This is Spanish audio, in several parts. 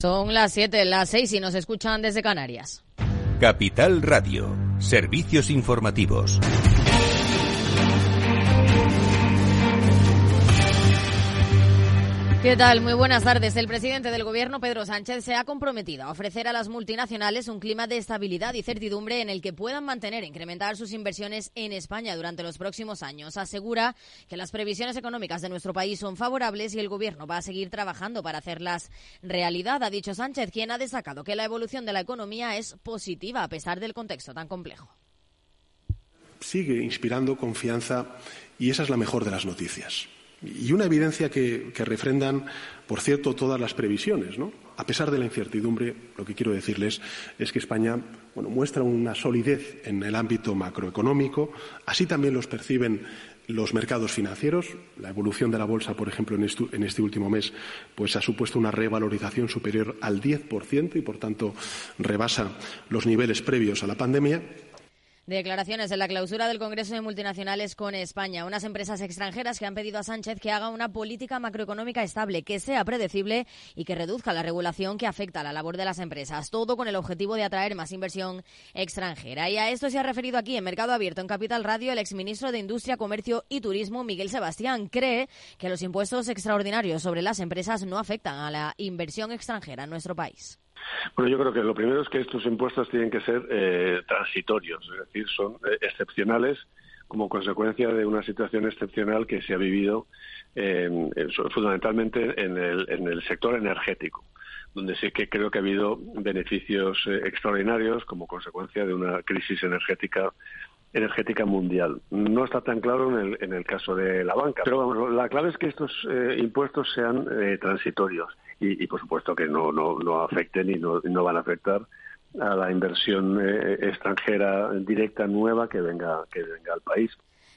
Son las 7, las 6 y nos escuchan desde Canarias. Capital Radio, servicios informativos. ¿Qué tal? Muy buenas tardes. El presidente del Gobierno, Pedro Sánchez, se ha comprometido a ofrecer a las multinacionales un clima de estabilidad y certidumbre en el que puedan mantener e incrementar sus inversiones en España durante los próximos años. Asegura que las previsiones económicas de nuestro país son favorables y el Gobierno va a seguir trabajando para hacerlas realidad, ha dicho Sánchez, quien ha destacado que la evolución de la economía es positiva a pesar del contexto tan complejo. Sigue inspirando confianza y esa es la mejor de las noticias. Y una evidencia que, refrendan, por cierto, todas las previsiones. ¿no? A pesar de la incertidumbre, lo que quiero decirles es que España muestra una solidez en el ámbito macroeconómico, así también los perciben los mercados financieros. La evolución de la bolsa, por ejemplo, en este, en este último mes, pues ha supuesto una revalorización superior al 10% y, por tanto, rebasa los niveles previos a la pandemia. Declaraciones en la clausura del Congreso de Multinacionales con España. Unas empresas extranjeras que han pedido a Sánchez que haga una política macroeconómica estable, que sea predecible y que reduzca la regulación que afecta a la labor de las empresas. Todo con el objetivo de atraer más inversión extranjera. Y a esto se ha referido aquí en Mercado Abierto, en Capital Radio, el exministro de Industria, Comercio y Turismo, Miguel Sebastián. Cree que los impuestos extraordinarios sobre las empresas no afectan a la inversión extranjera en nuestro país. Bueno, yo creo que lo primero es que estos impuestos tienen que ser eh, transitorios, es decir, son eh, excepcionales como consecuencia de una situación excepcional que se ha vivido fundamentalmente en el, en el sector energético donde sí que creo que ha habido beneficios eh, extraordinarios como consecuencia de una crisis energética energética mundial. No está tan claro en el, en el caso de la banca, pero bueno, la clave es que estos impuestos sean transitorios y, por supuesto que no, no, no afecten y no, no van a afectar a la inversión eh, extranjera directa nueva que venga que venga al país.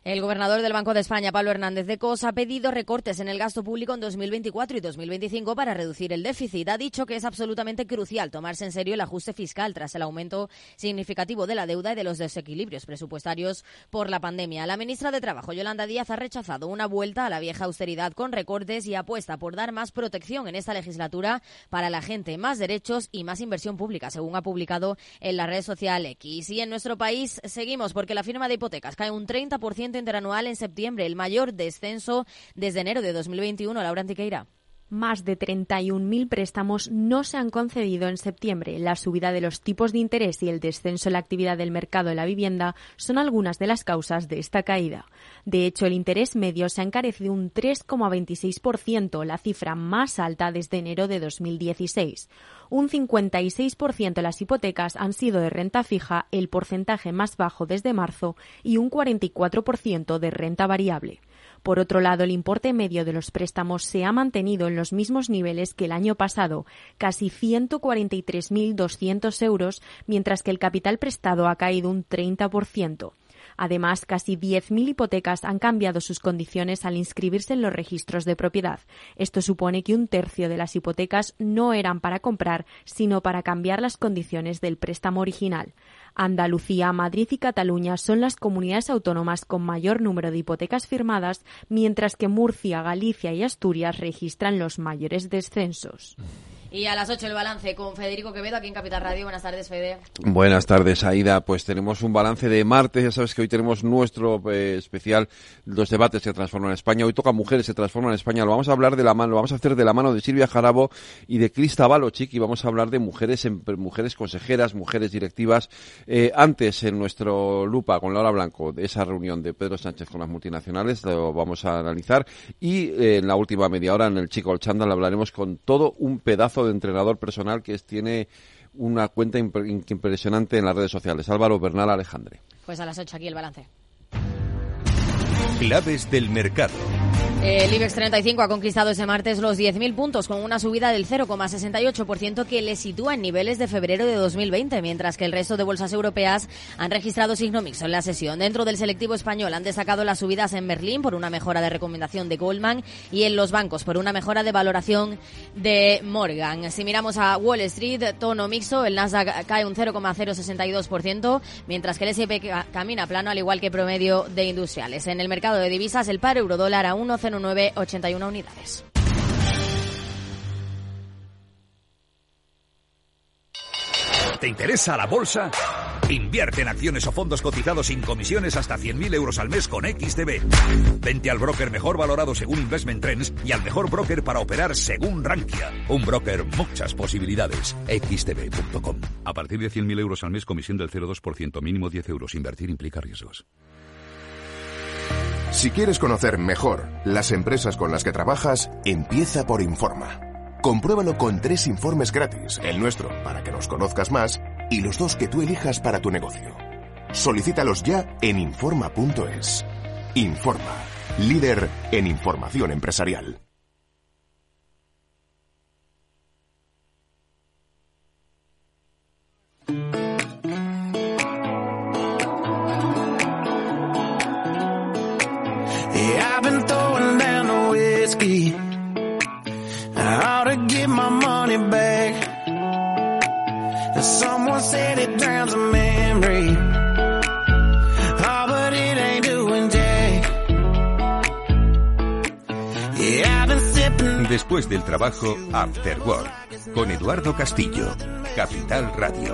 El gobernador del Banco de España, Pablo Hernández de Cos, ha pedido recortes en el gasto público en 2024 y 2025 para reducir el déficit. Ha dicho que es absolutamente crucial tomarse en serio el ajuste fiscal tras el aumento significativo de la deuda y de los desequilibrios presupuestarios por la pandemia. La ministra de Trabajo, Yolanda Díaz, ha rechazado una vuelta a la vieja austeridad con recortes y apuesta por dar más protección en esta legislatura para la gente, más derechos y más inversión pública, según ha publicado en la red social X. Y en nuestro país seguimos porque la firma de hipotecas cae un 30% interanual en septiembre, el mayor descenso desde enero de 2021. Laura Antiqueira más de 31.000 préstamos no se han concedido en septiembre. La subida de los tipos de interés y el descenso en la actividad del mercado de la vivienda son algunas de las causas de esta caída. De hecho, el interés medio se ha encarecido un 3,26%, la cifra más alta desde enero de 2016. Un 56% de las hipotecas han sido de renta fija, el porcentaje más bajo desde marzo, y un 44% de renta variable. Por otro lado, el importe medio de los préstamos se ha mantenido en los mismos niveles que el año pasado, casi 143.200 euros, mientras que el capital prestado ha caído un 30%. Además, casi 10.000 hipotecas han cambiado sus condiciones al inscribirse en los registros de propiedad. Esto supone que un tercio de las hipotecas no eran para comprar, sino para cambiar las condiciones del préstamo original. Andalucía, Madrid y Cataluña son las comunidades autónomas con mayor número de hipotecas firmadas, mientras que Murcia, Galicia y Asturias registran los mayores descensos. Y a las 8 el balance con Federico Quevedo aquí en Capital Radio. Buenas tardes, Fede. Buenas tardes, Aida. Pues tenemos un balance de martes. Ya sabes que hoy tenemos nuestro eh, especial, los debates se transforman en España. Hoy toca Mujeres se transforman en España. Lo vamos a hablar de la mano, lo vamos a hacer de la mano de Silvia Jarabo y de Crista Balochic y vamos a hablar de mujeres, mujeres consejeras, mujeres directivas. Eh, antes, en nuestro lupa con Laura Blanco, de esa reunión de Pedro Sánchez con las multinacionales, lo vamos a analizar. Y eh, en la última media hora, en el Chico Chandal, hablaremos con todo un pedazo de entrenador personal que tiene una cuenta impresionante en las redes sociales. Álvaro Bernal Alejandre. Pues a las 8 aquí el balance. Claves del mercado. El IBEX 35 ha conquistado ese martes los 10.000 puntos con una subida del 0,68% que le sitúa en niveles de febrero de 2020, mientras que el resto de bolsas europeas han registrado signo mixto en la sesión. Dentro del selectivo español han destacado las subidas en Berlín por una mejora de recomendación de Goldman y en los bancos por una mejora de valoración de Morgan. Si miramos a Wall Street, tono mixto, el Nasdaq cae un 0,062%, mientras que el S&P camina plano al igual que promedio de industriales. En el mercado de divisas, el par euro dólar a 1,0 981 unidades. ¿Te interesa la bolsa? Invierte en acciones o fondos cotizados sin comisiones hasta 100.000 euros al mes con XTB. Vente al broker mejor valorado según Investment Trends y al mejor broker para operar según Rankia. Un broker, muchas posibilidades. XTB.com. A partir de 100.000 euros al mes, comisión del 0,2%, mínimo 10 euros. Invertir implica riesgos. Si quieres conocer mejor las empresas con las que trabajas, empieza por Informa. Compruébalo con tres informes gratis, el nuestro para que nos conozcas más y los dos que tú elijas para tu negocio. Solicítalos ya en Informa.es. Informa, líder en información empresarial. Después del trabajo, After Work, con Eduardo Castillo, Capital Radio.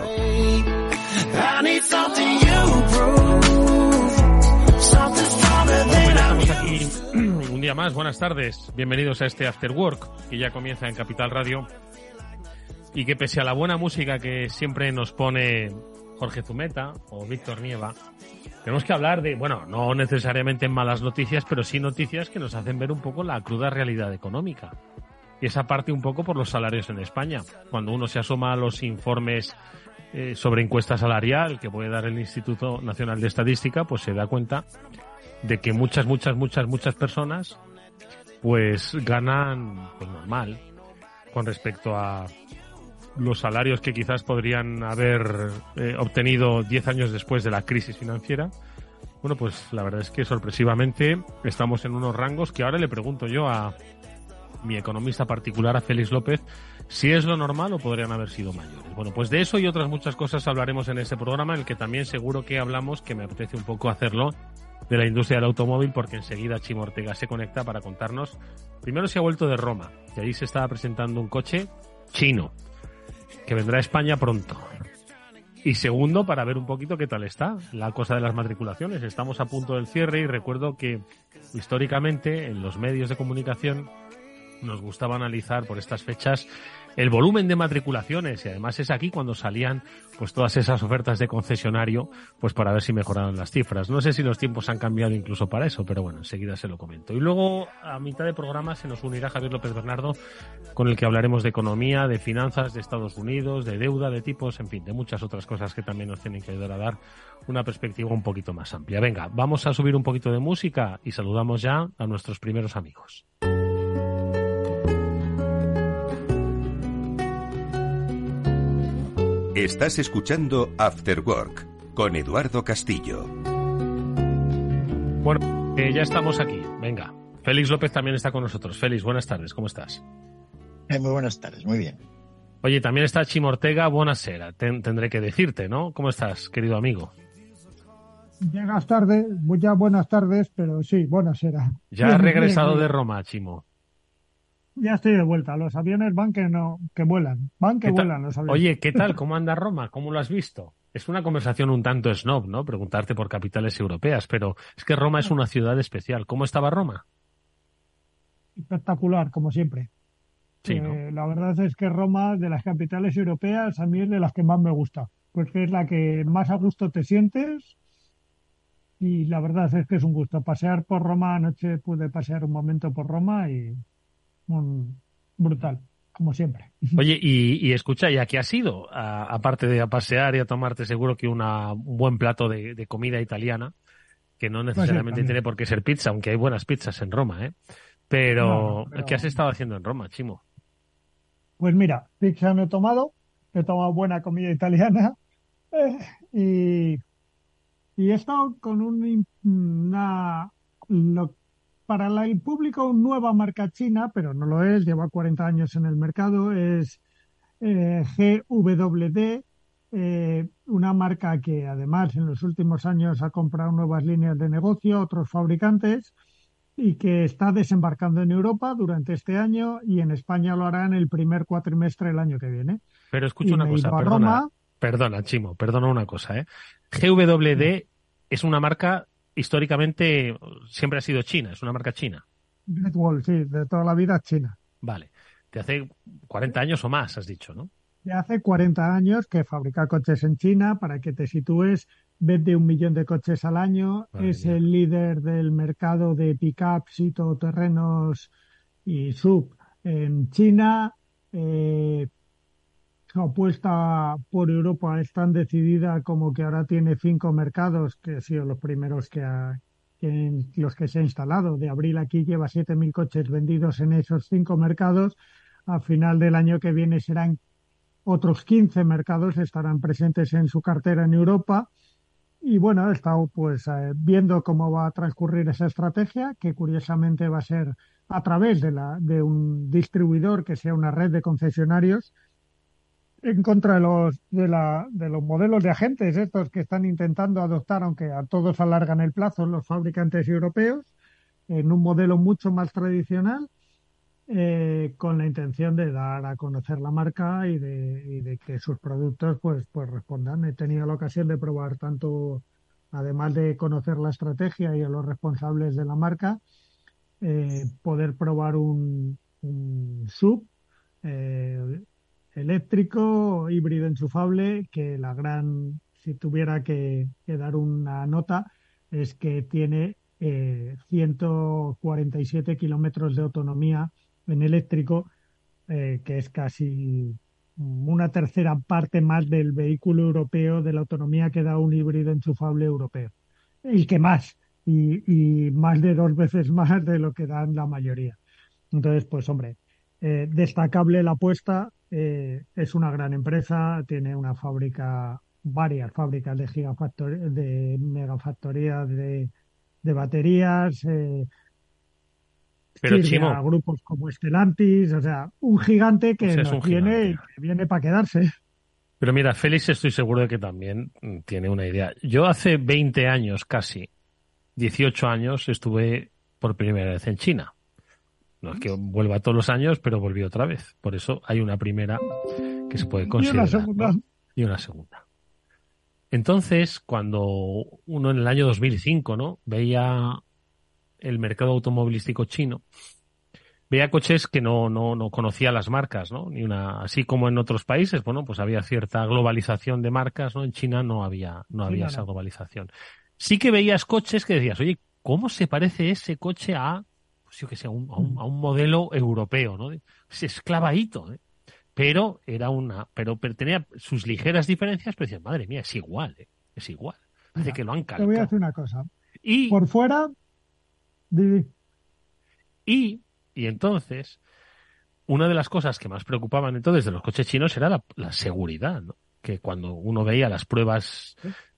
Pues estamos aquí un día más. Buenas tardes. Bienvenidos a este After Work que ya comienza en Capital Radio. Y que pese a la buena música que siempre nos pone Jorge Zumeta o Víctor Nieva, tenemos que hablar de, bueno, no necesariamente malas noticias, pero sí noticias que nos hacen ver un poco la cruda realidad económica. Y esa parte un poco por los salarios en España. Cuando uno se asoma a los informes eh, sobre encuesta salarial que puede dar el Instituto Nacional de Estadística, pues se da cuenta de que muchas, muchas, muchas, muchas personas pues ganan pues, normal con respecto a los salarios que quizás podrían haber eh, obtenido 10 años después de la crisis financiera. Bueno, pues la verdad es que sorpresivamente estamos en unos rangos que ahora le pregunto yo a mi economista particular, a Félix López, si es lo normal o podrían haber sido mayores. Bueno, pues de eso y otras muchas cosas hablaremos en este programa, en el que también seguro que hablamos, que me apetece un poco hacerlo, de la industria del automóvil, porque enseguida Chimo Ortega se conecta para contarnos, primero si ha vuelto de Roma, que ahí se estaba presentando un coche chino, que vendrá a España pronto. Y segundo, para ver un poquito qué tal está la cosa de las matriculaciones. Estamos a punto del cierre y recuerdo que históricamente en los medios de comunicación nos gustaba analizar por estas fechas el volumen de matriculaciones y además es aquí cuando salían pues todas esas ofertas de concesionario pues para ver si mejoraban las cifras. No sé si los tiempos han cambiado incluso para eso, pero bueno, enseguida se lo comento. Y luego a mitad de programa se nos unirá Javier López Bernardo con el que hablaremos de economía, de finanzas de Estados Unidos, de deuda, de tipos, en fin, de muchas otras cosas que también nos tienen que ayudar a dar una perspectiva un poquito más amplia. Venga, vamos a subir un poquito de música y saludamos ya a nuestros primeros amigos. Estás escuchando After Work con Eduardo Castillo. Bueno, eh, ya estamos aquí. Venga. Félix López también está con nosotros. Félix, buenas tardes. ¿Cómo estás? Eh, muy buenas tardes, muy bien. Oye, también está Chimo Ortega. Buenasera. Ten- tendré que decirte, ¿no? ¿Cómo estás, querido amigo? Llegas tarde, ya buenas tardes, pero sí, buenas era. Ya has regresado de Roma, Chimo. Ya estoy de vuelta. Los aviones van que no, que vuelan, van que vuelan los aviones. Oye, ¿qué tal? ¿Cómo anda Roma? ¿Cómo lo has visto? Es una conversación un tanto snob, ¿no? Preguntarte por capitales europeas, pero es que Roma es una ciudad especial. ¿Cómo estaba Roma? espectacular, como siempre. Sí, ¿no? Eh, la verdad es que Roma, de las capitales europeas, a mí es de las que más me gusta, porque es la que más a gusto te sientes y la verdad es que es un gusto. Pasear por Roma, anoche pude pasear un momento por Roma y un brutal, como siempre. Oye, y, y escucha, ¿y a qué has ido? Aparte de a pasear y a tomarte seguro que una, un buen plato de, de comida italiana, que no necesariamente tiene por qué ser pizza, aunque hay buenas pizzas en Roma, ¿eh? Pero, No, no, pero- ¿qué has estado haciendo en Roma, Chimo? Pues mira, pizza no he tomado, he tomado buena comida italiana eh, y, y he estado con un, una, lo- para la- el público nueva marca china, pero no lo es, lleva 40 años en el mercado, es eh, GWD, eh, una marca que además en los últimos años ha comprado nuevas líneas de negocio, otros fabricantes y que está desembarcando en Europa durante este año y en España lo hará en el primer cuatrimestre del año que viene. Pero escucha Y una cosa. Roma. Perdona, Chimo, perdona una cosa, ¿eh? GWD es una marca históricamente siempre ha sido china, es una marca china. Great Wall, sí, de toda la vida china. Vale. De hace 40 años o más, has dicho, ¿no? De hace 40 años que fabrica coches en China, para que te sitúes, vende un millón de coches al año, es el líder del mercado de pickups y todoterrenos y sub en China. Eh, apuesta por Europa es tan decidida como que ahora tiene cinco mercados, que han sido los primeros que, ha, que los que se ha instalado. De abril aquí lleva 7.000 coches vendidos en esos cinco mercados. A final del año que viene serán otros 15 mercados, estarán presentes en su cartera en Europa. Y bueno, he estado pues eh, viendo cómo va a transcurrir esa estrategia, que curiosamente va a ser a través de, la, de un distribuidor que sea una red de concesionarios en contra de los, de, la, de los modelos de agentes estos que están intentando adoptar, aunque a todos alargan el plazo, los fabricantes europeos, en un modelo mucho más tradicional, eh, con la intención de dar a conocer la marca y de, y de, que sus productos pues, pues respondan. He tenido la ocasión de probar tanto, además de conocer la estrategia y a los responsables de la marca, eh, poder probar un, sub eh, eléctrico, híbrido enchufable, que la gran, si tuviera que, dar una nota, es que tiene eh, 147 kilómetros de autonomía en eléctrico, eh, que es casi una tercera parte más del vehículo europeo, de la autonomía que da un híbrido enchufable europeo. Y que más, y, y más de dos veces más de lo que dan la mayoría. Entonces, pues hombre, eh, destacable la apuesta eh, es una gran empresa, tiene una fábrica, varias fábricas de gigafactoría, de megafactoría de, de baterías, eh, pero Chimo, grupos como Stellantis, o sea, un gigante que viene, que viene para quedarse. Pero mira, Félix estoy seguro de que también tiene una idea. Yo hace 20 años casi, 18 años, estuve por primera vez en China. No es que vuelva todos los años, pero volvió otra vez. Por eso hay una primera que se puede considerar. Y una segunda. Y una segunda. Entonces, cuando uno en el año 2005, ¿no? Veía el mercado automovilístico chino, veía coches que no, no, no conocía las marcas, ¿no? Ni una, así como en otros países, bueno, pues había cierta globalización de marcas, ¿no? En China no había, no había esa globalización. Sí que veías coches que decías, oye, ¿cómo se parece ese coche a pues yo que sé, a, un, a, un, modelo europeo, ¿no? Es esclavadito, ¿eh? Pero era una, pero, pero, tenía sus ligeras diferencias, pero decía, madre mía, es igual, ¿eh? Es igual. Parece que lo han calcado. Te voy a decir una cosa. Y, Por fuera, Y, y entonces, una de las cosas que más preocupaban entonces de los coches chinos era la, la seguridad, ¿no? Que cuando uno veía las pruebas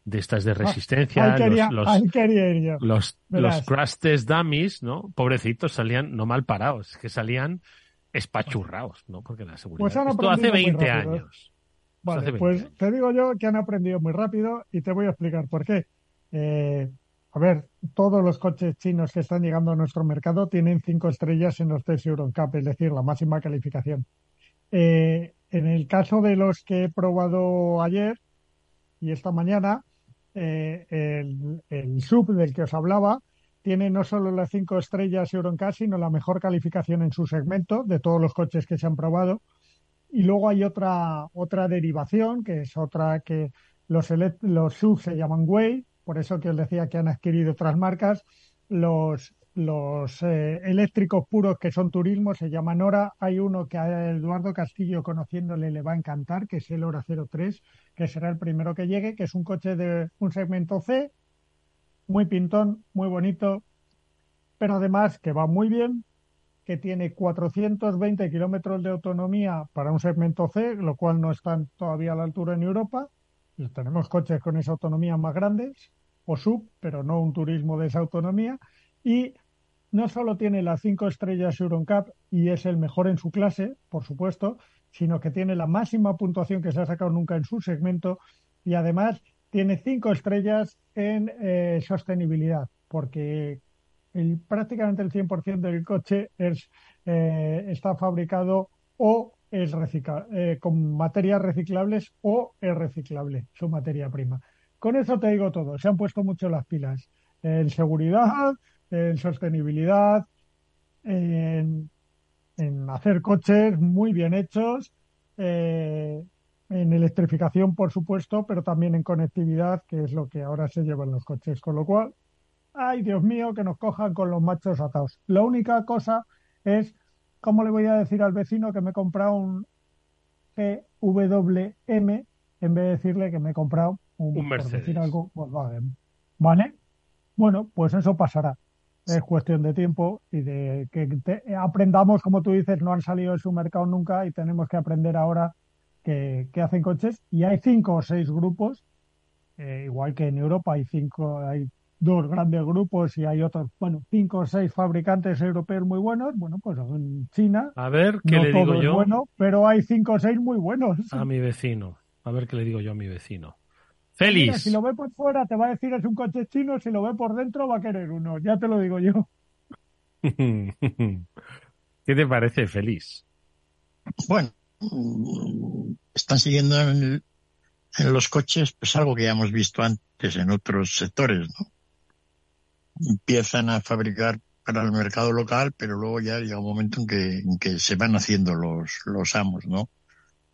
de estas de ah, resistencia, los, los, crash test dummies, ¿no? Pobrecitos, salían no mal parados, que salían espachurrados, ¿no? Porque la seguridad. Pues Esto hace 20 ¿eh? años. Vale, pues te digo yo que han aprendido muy rápido y te voy a explicar por qué. Eh, a ver, todos los coches chinos que están llegando a nuestro mercado tienen cinco estrellas en los test Euroncap, es decir, la máxima calificación. Eh, en el caso de los que he probado ayer y esta mañana, eh, el, sub del que os hablaba tiene no solo las cinco estrellas Euroncast, sino la mejor calificación en su segmento de todos los coches que se han probado. Y luego hay otra, otra derivación, que es otra que los, los sub se llaman Way, por eso que os decía que han adquirido otras marcas. Los los eh, eléctricos puros que son turismo se llaman Hora. Hay uno que a Eduardo Castillo, conociéndole, le va a encantar, que es el Hora 03, que será el primero que llegue, que es un coche de un segmento C, muy pintón, muy bonito, pero además que va muy bien, que tiene 420 kilómetros de autonomía para un segmento C, lo cual no están todavía a la altura en Europa. Tenemos coches con esa autonomía más grandes, o sub, pero no un turismo de esa autonomía. Y no solo tiene las cinco estrellas EuronCap y es el mejor en su clase, por supuesto, sino que tiene la máxima puntuación que se ha sacado nunca en su segmento y además tiene cinco estrellas en eh, sostenibilidad, porque el, prácticamente el 100% del coche es, eh, está fabricado o es recicla eh, con materias reciclables o es reciclable su materia prima. Con eso te digo todo. Se han puesto mucho las pilas en seguridad, en sostenibilidad, en, en hacer coches muy bien hechos, eh, en electrificación, por supuesto, pero también en conectividad, que es lo que ahora se lleva en los coches. Con lo cual, ay Dios mío, que nos cojan con los machos atados. La única cosa es, ¿cómo le voy a decir al vecino que me he comprado un GWM en vez de decirle que me he comprado un, Un Mercedes. algo, Volkswagen? ¿Vale? Bueno, pues eso pasará. Es cuestión de tiempo y de que te- aprendamos, como tú dices, no han salido de su mercado nunca y tenemos que aprender ahora que, que hacen coches. Y hay cinco o seis grupos, eh, igual que en Europa hay cinco, hay dos grandes grupos y hay otros, bueno, cinco o seis fabricantes europeos muy buenos. Bueno, pues en China A ver, ¿qué no le todo digo yo bueno, pero hay cinco o seis muy buenos. a mi vecino? A ver, ¿qué le digo yo a mi vecino? Mira, Félix. si lo ve por fuera te va a decir es un coche chino, si lo ve por dentro va a querer uno, ya te lo digo yo. ¿Qué te parece, Félix? Bueno, están siguiendo en, el- en los coches pues algo que ya hemos visto antes en otros sectores, ¿no? Empiezan a fabricar para el mercado local, pero luego ya llega un momento en que, en que se van haciendo los, los amos, ¿no?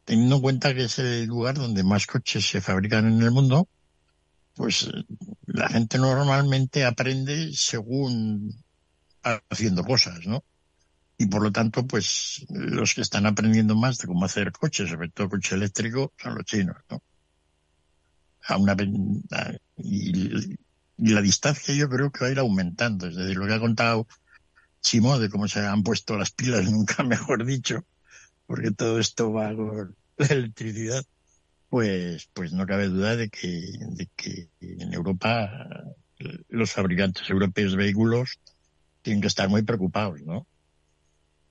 Teniendo en cuenta que es el lugar donde más coches se fabrican en el mundo, pues eh, la gente normalmente aprende según haciendo cosas, ¿no? y por lo tanto, pues los que están aprendiendo más de cómo hacer coches, sobre todo coche eléctrico, son los chinos, ¿no? A una, y, y la distancia yo creo que va a ir aumentando, es decir, lo que ha contado Chimo de cómo se han puesto las pilas, nunca mejor dicho, porque todo esto va con la electricidad, pues, pues no cabe duda de que, de que en Europa los fabricantes europeos de vehículos tienen que estar muy preocupados, ¿no?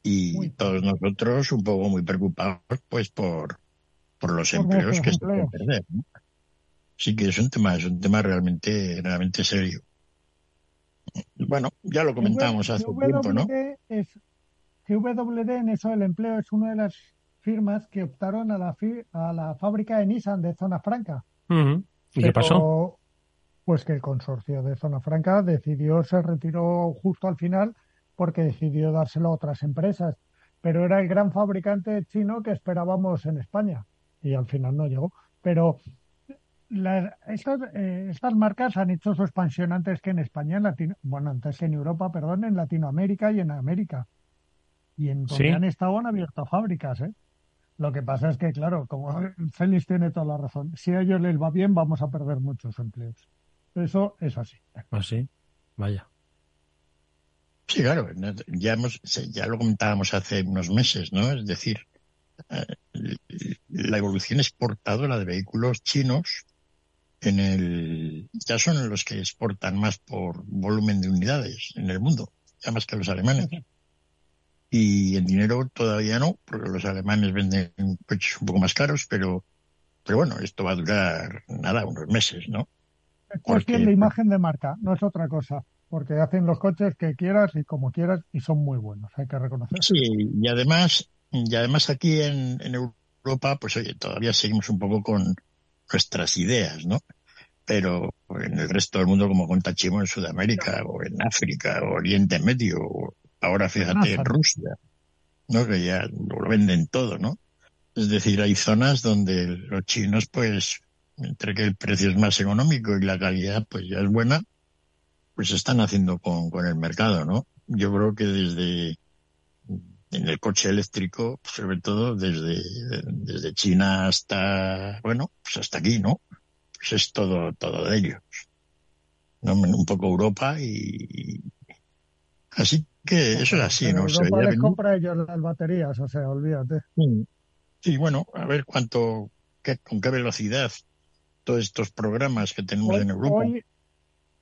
y todos nosotros un poco muy preocupados pues por, por los Por empleos que se pueden perder. ¿no? Sí que es un tema, es un tema realmente, realmente serio. Bueno, ya lo comentamos hace CW tiempo, ¿no? es, CWD en eso del empleo es una de las firmas que optaron a la, fi- a la fábrica de Nissan de Zona Franca. ¿Y qué pasó? Pues que el consorcio de Zona Franca decidió, se retiró justo al final porque decidió dárselo a otras empresas. Pero era el gran fabricante chino que esperábamos en España y al final no llegó. Pero la- estas, eh, estas marcas han hecho su expansión antes que en España, en Latino, bueno, antes que en Europa, perdón, en Latinoamérica y en América. Y en donde Sí. han estado han abierto fábricas, ¿eh? Lo que pasa es que, claro, como Félix tiene toda la razón, si a ellos les va bien, vamos a perder muchos empleos. Eso es así. ¿Ah, sí? Vaya. Sí, claro, ya, hemos, ya lo comentábamos hace unos meses, ¿no? Es decir, eh, la evolución exportadora de vehículos chinos en el, ya son los que exportan más por volumen de unidades en el mundo, ya más que los alemanes. Y en dinero todavía no, porque los alemanes venden coches un poco más caros, pero, pero bueno, esto va a durar nada, unos meses, ¿no? Es cuestión Porque- de imagen de marca, no es otra cosa. Porque hacen los coches que quieras y como quieras y son muy buenos, hay que reconocer. Sí, y además, y además aquí en, en Europa, pues oye, todavía seguimos un poco con nuestras ideas, ¿no? Pero en el resto del mundo, como cuenta Chimo, en Sudamérica, o en África, o Oriente Medio, o ahora fíjate en. Rusia, ¿no? Que ya lo venden todo, ¿no? Es decir, hay zonas donde los chinos, pues, entre que el precio es más económico y la calidad, pues ya es buena, pues están haciendo con, con el mercado, ¿no? Yo creo que desde en el coche eléctrico, sobre todo desde, desde China hasta, bueno, pues hasta aquí, ¿no? Pues es todo, todo de ellos. ¿no? Un poco Europa y, así que eso es así, Pero ¿no? Se Europa veía les venir. compra a ellos las baterías, o sea, olvídate. Sí. Sí, bueno, a ver cuánto, qué, con qué velocidad todos estos programas que tenemos Hoy, en Europa. hoy,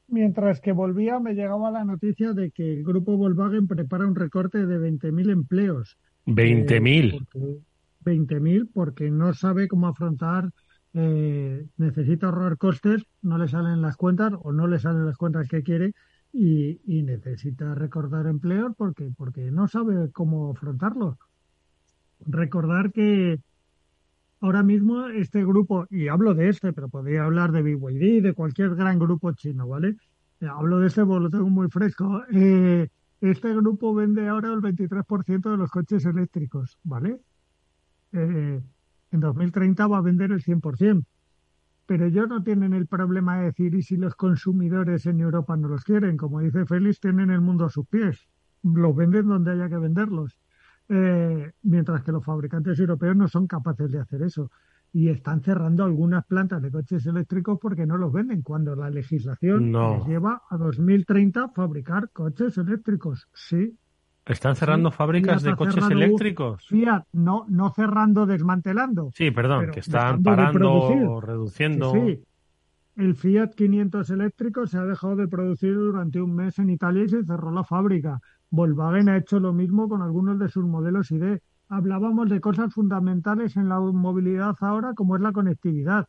mientras que volvía, me llegaba la noticia de que el grupo Volkswagen prepara un recorte de 20.000 empleos. 20.000. Eh, porque- 20.000 porque no sabe cómo afrontar, eh, necesita ahorrar costes, no le salen las cuentas o no le salen las cuentas que quiere y, y necesita recortar empleos porque, porque no sabe cómo afrontarlo. recordar que ahora mismo este grupo, y hablo de este, pero podría hablar de BYD, de cualquier gran grupo chino, ¿vale? Eh, hablo de este porque lo tengo muy fresco. Eh, este grupo vende ahora el 23% de los coches eléctricos, ¿vale? Eh, en 2030 va a vender el 100%. Pero ellos no tienen el problema de decir, ¿y si los consumidores en Europa no los quieren? Como dice Félix, tienen el mundo a sus pies. Los venden donde haya que venderlos. Eh, mientras que los fabricantes europeos no son capaces de hacer eso. Y están cerrando algunas plantas de coches eléctricos porque no los venden, cuando la legislación les lleva a 2030 fabricar coches eléctricos. Sí. ¿Están cerrando Sí, fábricas Fiat de coches eléctricos? Fiat, no, no cerrando, desmantelando. Sí, perdón, que están parando, reduciendo. Sí, sí. El Fiat 500 eléctrico se ha dejado de producir durante un mes en Italia y se cerró la fábrica. Volkswagen ha hecho lo mismo con algunos de sus modelos ID. Hablábamos de cosas fundamentales en la movilidad ahora, como es la conectividad.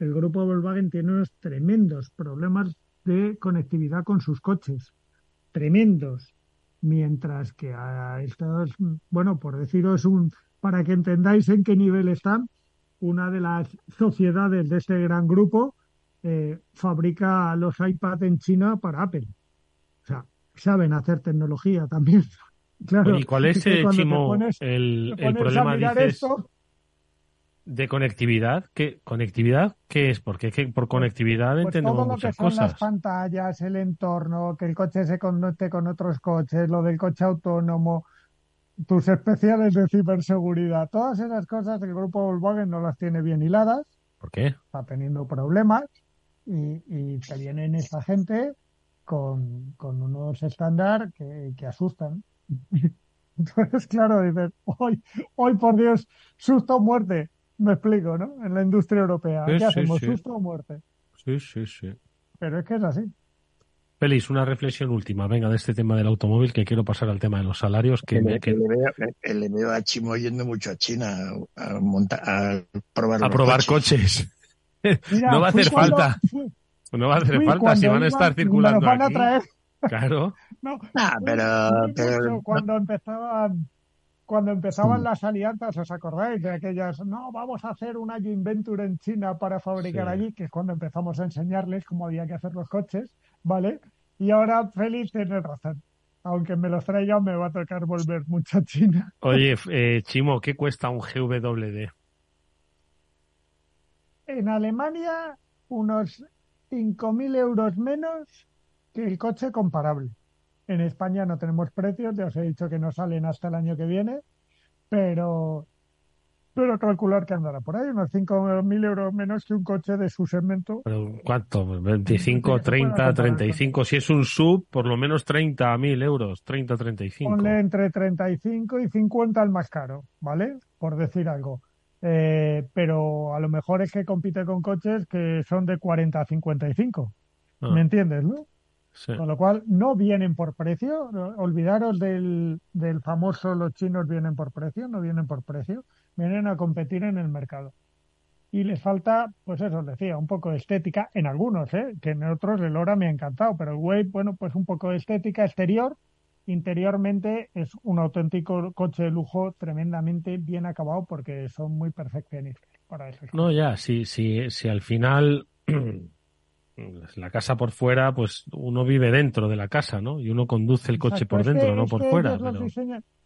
El grupo Volkswagen tiene unos tremendos problemas de conectividad con sus coches. Tremendos. Mientras que a estos, bueno, por deciros un, para que entendáis en qué nivel están, una de las sociedades de este gran grupo eh, fabrica los iPad en China para Apple. O sea, saben hacer tecnología también. Claro, ¿y cuál es, eh, Chimo, pones- el, el problema, dices, esto, de conectividad? ¿Qué, ¿Conectividad qué es? Porque que por conectividad pues entendemos todo lo que muchas son las pantallas, el entorno, que el coche se conecte con otros coches, lo del coche autónomo, tus especiales de ciberseguridad, todas esas cosas el grupo Volkswagen no las tiene bien hiladas, ¿Por qué? está teniendo problemas y, y te vienen esta gente con, con unos estándar que, que asustan. Entonces, claro, dices, hoy, hoy por Dios, susto muerte. Me explico, ¿no? En la industria europea. Sí, ¿Qué sí, hacemos? sí. ¿Susto o muerte? Sí, sí, sí. Pero es que es así. Félix, una reflexión última, venga, de este tema del automóvil, que quiero pasar al tema de los salarios, que, le, que- le veo, que le veo a Chimo yendo mucho a China a, probar a los probar coches. Mira, no va a hacer cuando- falta. fui- No va a hacer falta si van a estar circulando van a aquí. traer. Claro. No, Ah, fui- pero- pero- mucho cuando empezaban cuando empezaban Sí. las alianzas, ¿os acordáis de aquellas? No, vamos a hacer una joint venture en China para fabricar Sí. allí, que es cuando empezamos a enseñarles cómo había que hacer los coches, ¿vale? Y ahora Félix tiene razón. Aunque me los traigan, me va a tocar volver mucho a China. Oye, eh, Chimo, ¿qué cuesta un GWD? En Alemania, unos 5.000 euros menos que el coche comparable. En España no tenemos precios, ya os he dicho que no salen hasta el año que viene, pero, pero calcular que andará por ahí, unos 5.000 euros menos que un coche de su segmento. ¿Pero ¿Cuánto? ¿25, pueda 30, comparar 35? Si es un sub, por lo menos 30.000 euros, 30, 35. Ponle entre 35 y 50 el más caro, ¿vale? Por decir algo. Eh, pero a lo mejor es que compite con coches que son de 40 a 55. Ah, ¿Me entiendes, no? Sí. Con lo cual, no vienen por precio. Olvidaros del, del famoso los chinos vienen por precio, no vienen por precio. Vienen a competir en el mercado. Y les falta, pues eso, os decía, un poco de estética en algunos, ¿eh? Que en otros el Ora me ha encantado, pero el Wave, bueno, pues un poco de estética exterior. Interiormente es un auténtico coche de lujo tremendamente bien acabado porque son muy perfeccionistas para eso. No, ya, si, si, si al final la casa por fuera, pues uno vive dentro de la casa, ¿no? Y uno conduce el coche Exacto, por es que- dentro, no por fuera. pero-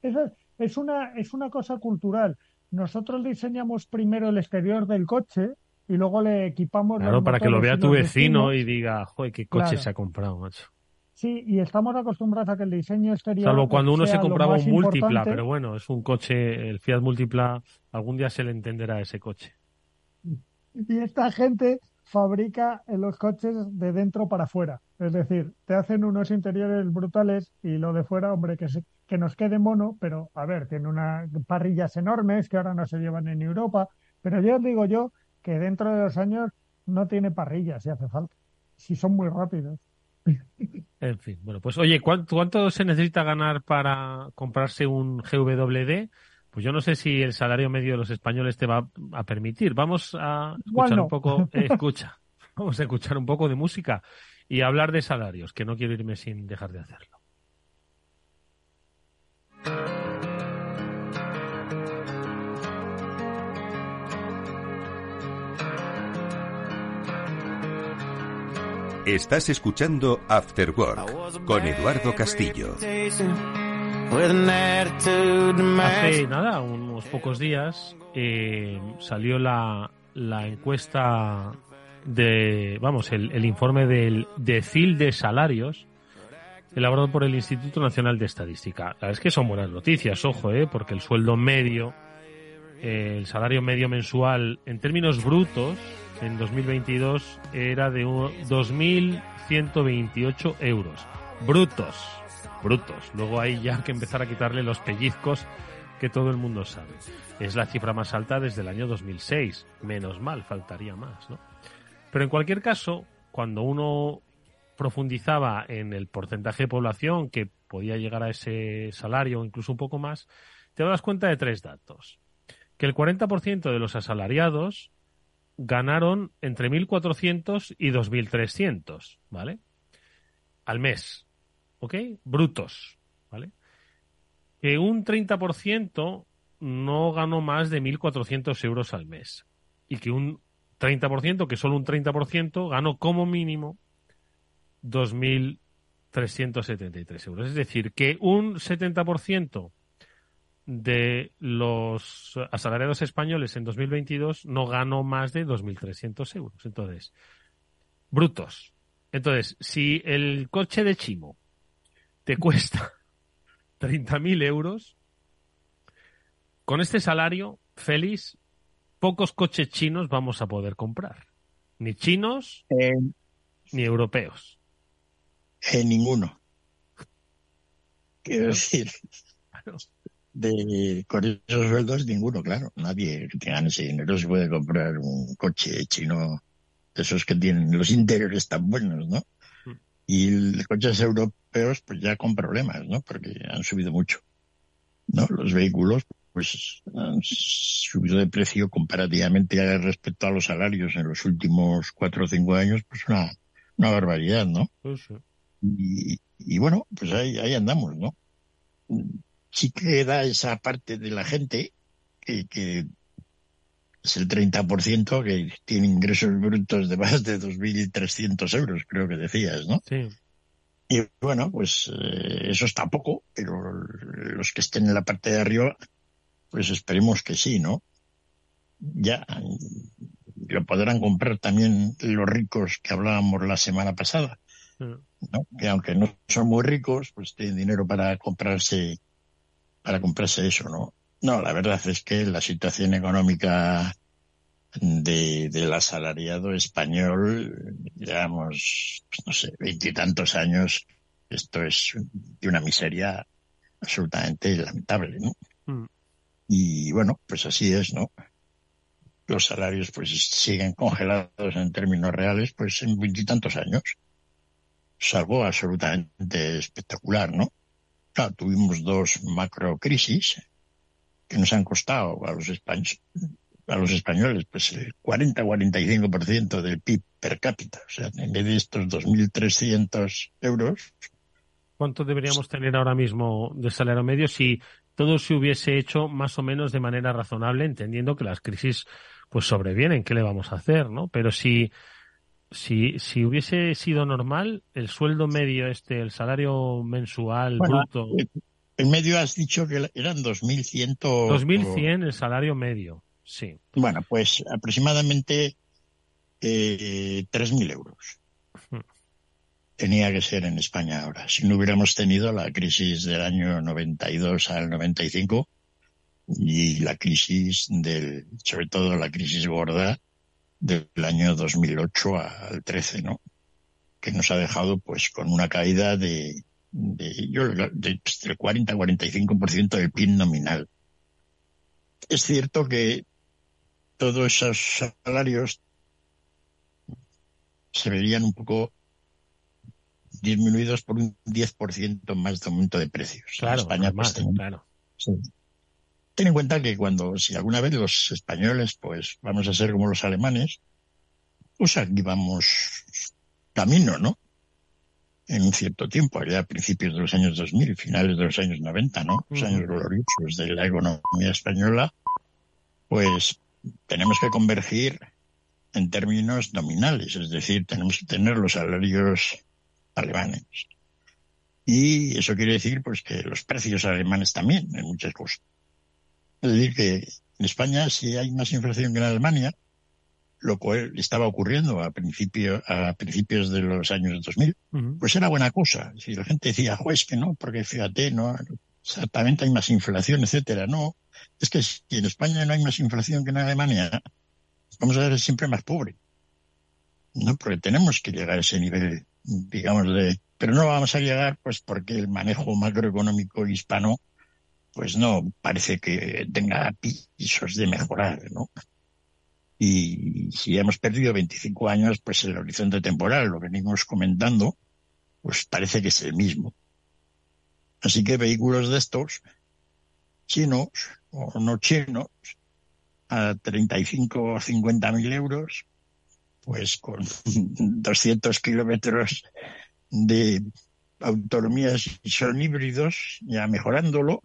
es, es una, es una cosa cultural. Nosotros diseñamos primero el exterior del coche y luego le equipamos Claro, para que lo vea tu vecino destinos. y diga, joder, qué coche Claro. se ha comprado, macho. Sí, y estamos acostumbrados a que el diseño exterior Salvo cuando uno se compraba un múltipla, importante. pero bueno, es un coche, el Fiat Múltipla, algún día se le entenderá ese coche. Y esta gente fabrica los coches de dentro para afuera. Es decir, te hacen unos interiores brutales y lo de fuera, hombre, que, se- que nos quede mono, pero a ver, tiene unas parrillas enormes que ahora no se llevan en Europa. Pero ya os digo yo que dentro de dos años no tiene parrillas si hace falta. Si son muy rápidos. En fin, bueno, pues oye, ¿cuánto, cuánto se necesita ganar para comprarse un GWD? Pues yo no sé si el salario medio de los españoles te va a permitir. Vamos a escuchar un poco, eh, escucha, vamos a escuchar un poco de música y hablar de salarios, que no quiero irme sin dejar de hacerlo. Estás escuchando After Work con Eduardo Castillo. Hace nada, unos pocos días, eh, salió la, la encuesta de, vamos, el, el informe del decil de salarios elaborado por el Instituto Nacional de Estadística. La verdad es que son buenas noticias, ojo, ¿eh? porque el sueldo medio, eh, el salario medio mensual en términos brutos en 2022 era de 2.128 euros. Brutos, brutos. Luego hay ya que empezar a quitarle los pellizcos que todo el mundo sabe. Es la cifra más alta desde el año 2006. Menos mal, faltaría más, ¿no? Pero en cualquier caso, cuando uno profundizaba en el porcentaje de población que podía llegar a ese salario o incluso un poco más, te das cuenta de tres datos. Que el 40% de los asalariados ganaron entre 1.400 y 2.300, ¿vale? Al mes, ¿ok? Brutos, ¿vale? Que un 30% no ganó más de 1.400 euros al mes. Y que un 30%, que solo un 30%, ganó como mínimo 2.373 euros. Es decir, que un 70% de los asalariados españoles en 2022 no ganó más de 2.300 euros. Entonces, brutos. Entonces, si el coche de Chimo te cuesta 30.000 euros, con este salario, Félix, pocos coches chinos vamos a poder comprar. Ni chinos, Eh, ni europeos. En ninguno. Quiero decir, de, con esos sueldos ninguno, claro. Nadie que tenga ese dinero se puede comprar un coche chino de esos que tienen los interiores tan buenos, ¿no? Y los coches europeos, pues ya con problemas, ¿no? Porque han subido mucho, ¿no? Los vehículos, pues han subido de precio comparativamente respecto a los salarios en los últimos cuatro o cinco años, pues una, una barbaridad, ¿no? Y, y bueno, pues ahí, ahí andamos, ¿no? Sí queda esa parte de la gente que, que es el 30% que tiene ingresos brutos de más de 2.300 euros, creo que decías, ¿no? Sí. Y bueno, pues eh, eso está poco, pero los que estén en la parte de arriba, pues esperemos que sí, ¿no? Ya lo podrán comprar también los ricos que hablábamos la semana pasada, ¿no? Que aunque no son muy ricos, pues tienen dinero para comprarse, para comprarse eso, ¿no? No, la verdad es que la situación económica de, del asalariado español, llevamos, pues no sé, veintitantos años, esto es de una miseria absolutamente lamentable, ¿no? Mm. Y bueno, pues así es, ¿no? Los salarios pues siguen congelados en términos reales, pues en veintitantos años. Es algo absolutamente espectacular, ¿no? Claro, tuvimos dos macrocrisis que nos han costado a los españoles, a los españoles, pues el 40-45% del PIB per cápita. O sea, en vez de estos 2.300 euros, ¿Cuánto deberíamos tener ahora mismo de salario medio si todo se hubiese hecho más o menos de manera razonable, entendiendo que las crisis pues sobrevienen, ¿qué le vamos a hacer, no? Pero si si si hubiese sido normal, el sueldo medio este, el salario mensual Bueno, bruto, en medio has dicho que eran 2.100. 2100 el salario medio, sí. Bueno, pues aproximadamente eh, 3.000 euros. Tenía que ser en España ahora. Si no hubiéramos tenido la crisis del año 92 al 95 y la crisis del, sobre todo la crisis gorda del año 2008 al 13, ¿no? Que nos ha dejado pues con una caída de, de, yo, de, pues, del 40-45% del PIB nominal. Es cierto que todos esos salarios se verían un poco disminuidos por un 10% más de aumento de precios. Claro, en España, normal, pues, claro. sí. Ten en cuenta que cuando, si alguna vez los españoles, pues vamos a ser como los alemanes, pues aquí vamos camino, ¿no? En un cierto tiempo, allá a principios de los años 2000, finales de los años 90, ¿no? Los años gloriosos de la economía española, pues tenemos que convergir en términos nominales, es decir, tenemos que tener los salarios alemanes. Y eso quiere decir pues que los precios alemanes también en muchas cosas. Es decir, que en España si hay más inflación que en Alemania, lo cual estaba ocurriendo a, principio, a principios de los años 2000, pues era buena cosa. Si la gente decía, juez, que no, porque fíjate, no, exactamente hay más inflación, etcétera. No, es que si en España no hay más inflación que en Alemania, vamos a ser siempre más pobres. ¿no? Porque tenemos que llegar a ese nivel, digamos, de... Pero no vamos a llegar, pues, porque el manejo macroeconómico hispano, pues no parece que tenga pisos de mejorar, ¿no? Y si hemos perdido 25 años, pues el horizonte temporal, lo venimos comentando, pues parece que es el mismo. Así que vehículos de estos, chinos o no chinos, a 35 o 50 mil euros, pues con 200 kilómetros de autonomía y son híbridos, ya mejorándolo,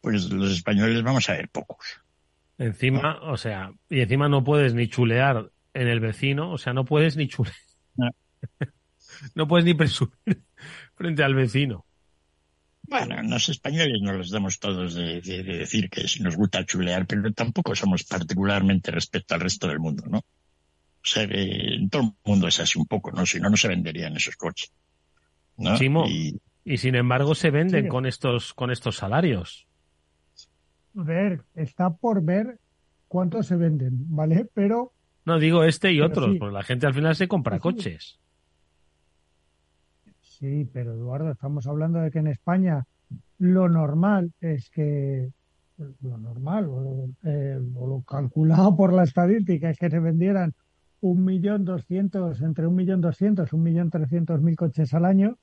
pues los españoles vamos a ver pocos. Encima, o sea, y encima no puedes ni chulear en el vecino, o sea, no puedes ni chulear. No, puedes ni presumir frente al vecino. Bueno, los españoles no los damos todos de, de, decir que si nos gusta chulear, pero tampoco somos particularmente respecto al resto del mundo, ¿no? O sea, en todo el mundo es así un poco, ¿no? Si no, no se venderían esos coches. ¿no? y... y... sin embargo se venden con estos, con estos salarios. Ver, está por ver cuántos se venden, ¿vale? Pero... No, digo este y otros, sí. porque la gente al final se compra sí, coches. Sí, pero Eduardo, estamos hablando de que en España lo normal es que lo normal o, eh, o lo calculado por la estadística es que se vendieran un millón doscientos entre un millón doscientos un millón trescientos mil coches al año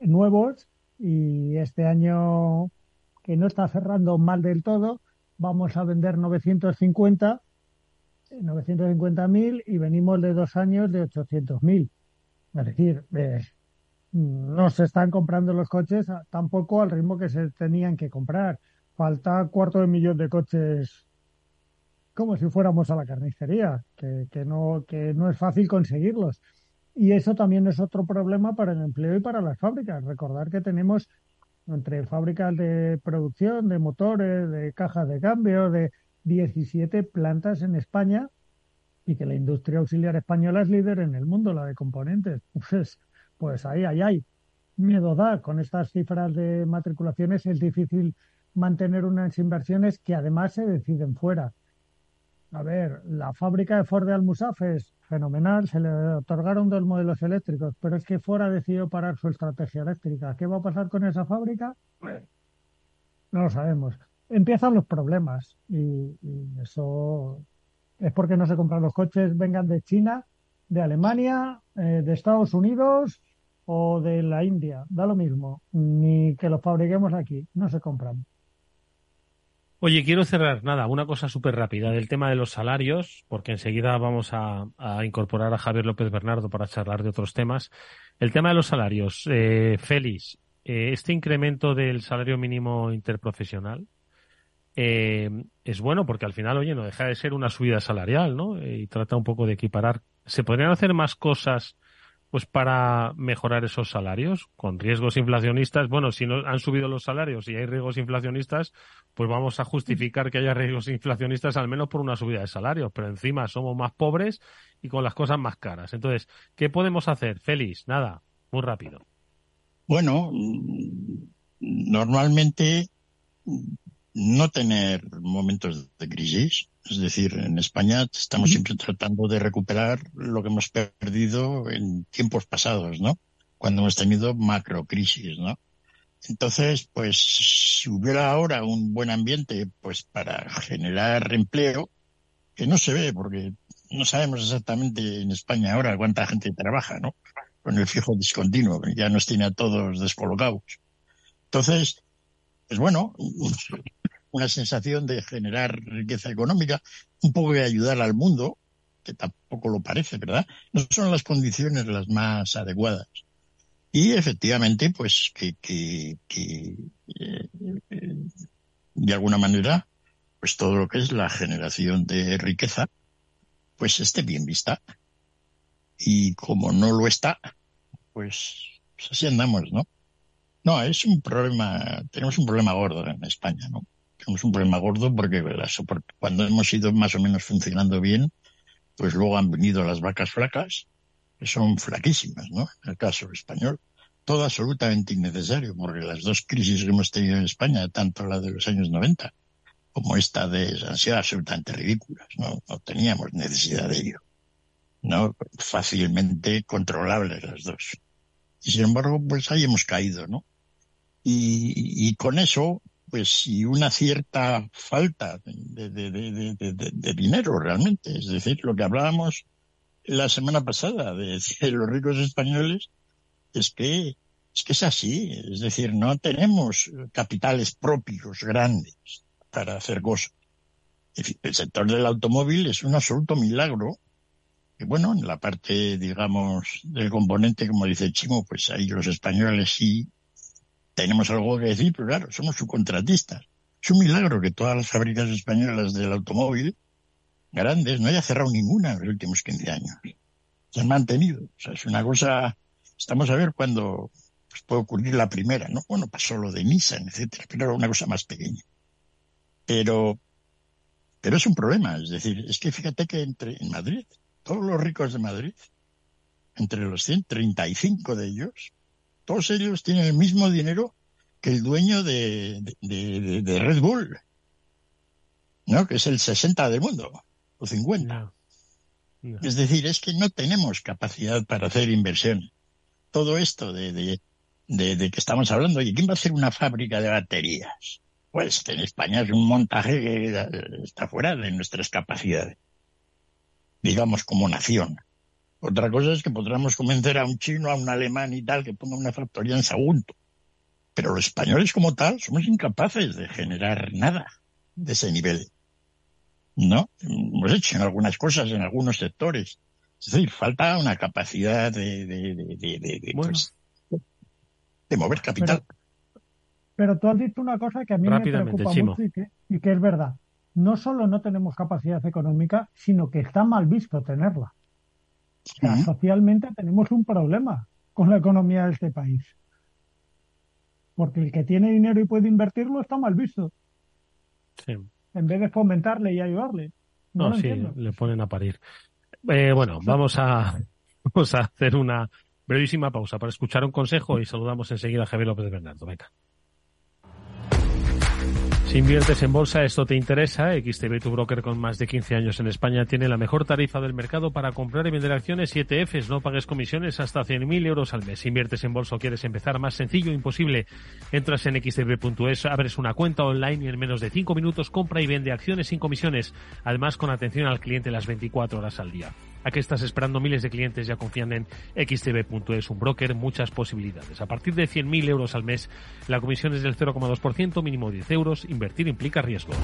nuevos y este año que no está cerrando mal del todo vamos a vender 950 950 mil y venimos de dos años de 800 mil es decir eh, no se están comprando los coches tampoco al ritmo que se tenían que comprar. Falta cuarto de millón de coches como si fuéramos a la carnicería, que, que, no, que no es fácil conseguirlos. Y eso también es otro problema para el empleo y para las fábricas. Recordar que tenemos entre fábricas de producción, de motores, de cajas de cambio, de 17 plantas en España y que la industria auxiliar española es líder en el mundo, la de componentes. Pues, pues ahí, ahí, ahí. Miedo da. Con estas cifras de matriculaciones es difícil mantener unas inversiones que además se deciden fuera. A ver, la fábrica de Ford de Almusaf es fenomenal, se le otorgaron dos modelos eléctricos, pero es que Ford ha decidido parar su estrategia eléctrica. ¿Qué va a pasar con esa fábrica? No lo sabemos. Empiezan los problemas y, eso es porque no se compran los coches, vengan de China, de Alemania, eh, de Estados Unidos o de la India. Da lo mismo, ni que los fabriquemos aquí, no se compran. Oye, quiero cerrar, nada, una cosa súper rápida del tema de los salarios, porque enseguida vamos a, incorporar a Javier López Bernardo para charlar de otros temas. El tema de los salarios, eh, Félix, eh, este incremento del salario mínimo interprofesional eh, es bueno porque al final, oye, no deja de ser una subida salarial, ¿no? y trata un poco de equiparar. ¿Se podrían hacer más cosas pues para mejorar esos salarios con riesgos inflacionistas. Bueno, si no han subido los salarios y hay riesgos inflacionistas, pues vamos a justificar que haya riesgos inflacionistas al menos por una subida de salarios, pero encima somos más pobres y con las cosas más caras. Entonces, ¿qué podemos hacer? Félix, nada, muy rápido. Bueno, normalmente no tener momentos de crisis. Es decir, en España estamos siempre tratando de recuperar lo que hemos perdido en tiempos pasados, ¿no? Cuando hemos tenido macrocrisis, ¿no? Entonces, pues, si hubiera ahora un buen ambiente, pues, para generar empleo, que no se ve, porque no sabemos exactamente en España ahora cuánta gente trabaja, ¿no? Con el fijo discontinuo, ya nos tiene a todos descolocados. Entonces, pues bueno, una sensación de generar riqueza económica, un poco de ayudar al mundo, que tampoco lo parece, ¿verdad? No son las condiciones las más adecuadas. Y efectivamente, pues que, que, que eh, de alguna manera, pues todo lo que es la generación de riqueza, pues esté bien vista. Y como no lo está, pues, pues así andamos, ¿no? No, es un problema, tenemos un problema gordo en España, ¿no? Tenemos un problema gordo porque cuando hemos ido más o menos funcionando bien, pues luego han venido las vacas flacas, que son flaquísimas, ¿no? En el caso español. Todo absolutamente innecesario, porque las dos crisis que hemos tenido en España, tanto la de los años 90 como esta de han sido absolutamente ridículas, ¿no? No teníamos necesidad de ello. ¿No? Fácilmente controlables las dos. Y sin embargo, pues ahí hemos caído, ¿no? y, con eso, pues, y una cierta falta de, de, dinero realmente. Es decir, lo que hablábamos la semana pasada de, los ricos españoles es que es que es así. Es decir, no tenemos capitales propios grandes para hacer cosas. El sector del automóvil es un absoluto milagro. Y bueno, en la parte, digamos, del componente, como dice Chimo, pues ahí los españoles sí tenemos algo que decir, pero claro, somos subcontratistas. Es un milagro que todas las fábricas españolas del automóvil, grandes, no haya cerrado ninguna en los últimos 15 años. Se han mantenido. O sea, es una cosa, estamos a ver cuándo pues, puede ocurrir la primera, ¿no? Bueno, pasó lo de Nissan, etcétera, pero era una cosa más pequeña. Pero, pero es un problema. Es decir, es que fíjate que entre, en Madrid, todos los ricos de Madrid, entre los 135 de ellos, todos ellos tienen el mismo dinero que el dueño de, de, Red Bull, ¿no? Que es el 60 del mundo, o 50. Es decir, es que no tenemos capacidad para hacer inversión. Todo esto de, de, de, que estamos hablando, ¿y quién va a hacer una fábrica de baterías? Pues que en España es un montaje que está fuera de nuestras capacidades, digamos, como nación. Otra cosa es que podríamos convencer a un chino, a un alemán y tal, que ponga una factoría en Sagunto. Pero los españoles como tal somos incapaces de generar nada de ese nivel. ¿No? Hemos hecho en algunas cosas, en algunos sectores. Es decir, falta una capacidad de, de, de, pues, mover capital. Pero, tú has dicho una cosa que a mí me preocupa mucho y que, y que es verdad. No solo no tenemos capacidad económica, sino que está mal visto tenerla socialmente tenemos un problema con la economía de este país. Porque el que tiene dinero y puede invertirlo está mal visto. En vez de fomentarle y ayudarle. No, sí, le ponen a parir. Eh, bueno, vamos a, vamos a hacer una brevísima pausa para escuchar un consejo y saludamos enseguida a Javier López Bernardo. Venga. Si inviertes en bolsa, esto te interesa. XTB, tu broker con más de 15 años en España, tiene la mejor tarifa del mercado para comprar y vender acciones y ETFs. No pagues comisiones hasta 100.000 euros al mes. Si inviertes en bolsa o quieres empezar más sencillo, imposible. Entras en xtb.es, abres una cuenta online y en menos de 5 minutos compra y vende acciones sin comisiones. Además, con atención al cliente las 24 horas al día. ¿A qué estás esperando? Miles de clientes ya confían en xtb.es, un broker, muchas posibilidades. A partir de 100.000 euros al mes, la comisión es del 0,2%, mínimo 10 euros. Invertir implica riesgos.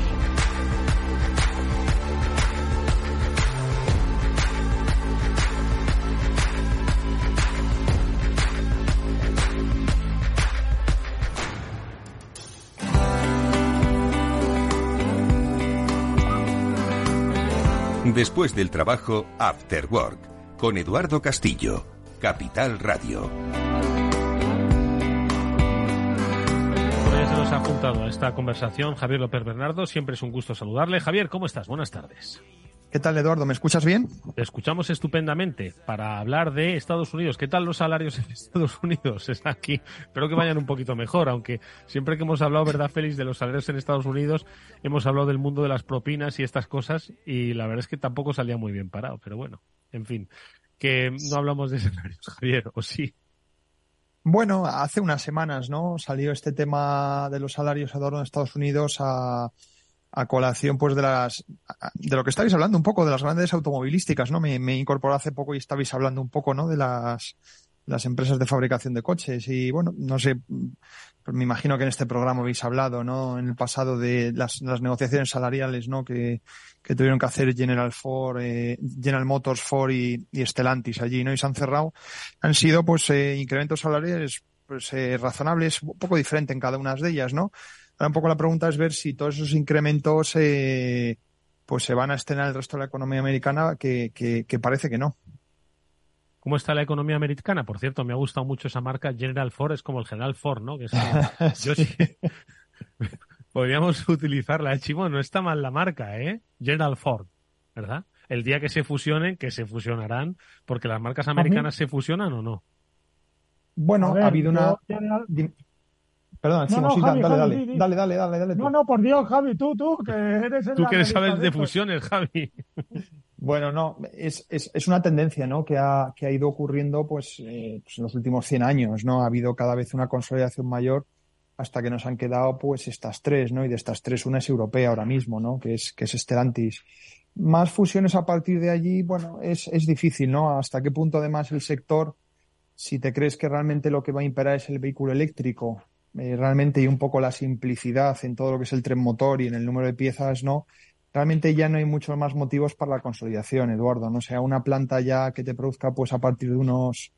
Después del trabajo, After Work, con Eduardo Castillo, Capital Radio. Pues nos ha juntado a esta conversación Javier López Bernardo. Siempre es un gusto saludarle. Javier, ¿cómo estás? Buenas tardes. ¿Qué tal, Eduardo? ¿Me escuchas bien? Te escuchamos estupendamente para hablar de Estados Unidos. ¿Qué tal los salarios en Estados Unidos? Es aquí. Espero que vayan un poquito mejor, aunque siempre que hemos hablado, ¿verdad, Félix, de los salarios en Estados Unidos, hemos hablado del mundo de las propinas y estas cosas, y la verdad es que tampoco salía muy bien parado. Pero bueno, en fin, que no hablamos de salarios, Javier, ¿o sí? Bueno, hace unas semanas, ¿no? Salió este tema de los salarios, Eduardo, en Estados Unidos a a colación pues de las de lo que estabais hablando un poco de las grandes automovilísticas no me, me incorporé hace poco y estabais hablando un poco no de las las empresas de fabricación de coches. Y bueno no sé pues me imagino que en este programa habéis hablado no en el pasado de las, las negociaciones salariales no que, que tuvieron que hacer General Ford eh, General Motors Ford y, y, Stellantis allí no y se han cerrado. Han sido pues eh, incrementos salariales pues eh, razonables un poco diferente en cada una de ellas no Ahora un poco la pregunta es ver si todos esos incrementos eh, pues se van a estrenar el resto de la economía americana que, que, parece que no. ¿Cómo está la economía americana? Por cierto, me ha gustado mucho esa marca General Ford, es como el General Ford, ¿no? Que yo sí. Podríamos utilizarla, ¿eh, Chimo? No está mal la marca, ¿eh? General Ford, ¿verdad? El día que se fusionen, que se fusionarán, porque las marcas americanas se fusionan o no. Bueno, ha habido una. Perdón, no, sí, dale, dale, dale, dale, dale, dale, No, no, por Dios, Javi, tú, tú, que eres el Tú que sabes de fusiones, Javi. Bueno, no, es, es, es, una tendencia, ¿no? Que ha, que ha ido ocurriendo, pues, eh, pues, en los últimos 100 años, ¿no? Ha habido cada vez una consolidación mayor hasta que nos han quedado, pues, estas tres, ¿no? Y de estas tres, una es europea ahora mismo, ¿no? Que es, que es Stellantis. Más fusiones a partir de allí, bueno, es, es difícil, ¿no? Hasta qué punto, además, el sector, si te crees que realmente lo que va a imperar es el vehículo eléctrico eh, realmente y un poco la simplicidad en todo lo que es el tren motor y en el número de piezas, ¿no? Realmente ya no hay muchos más motivos para la consolidación, Eduardo, ¿no? O sea, una planta ya que te produzca pues a partir de unos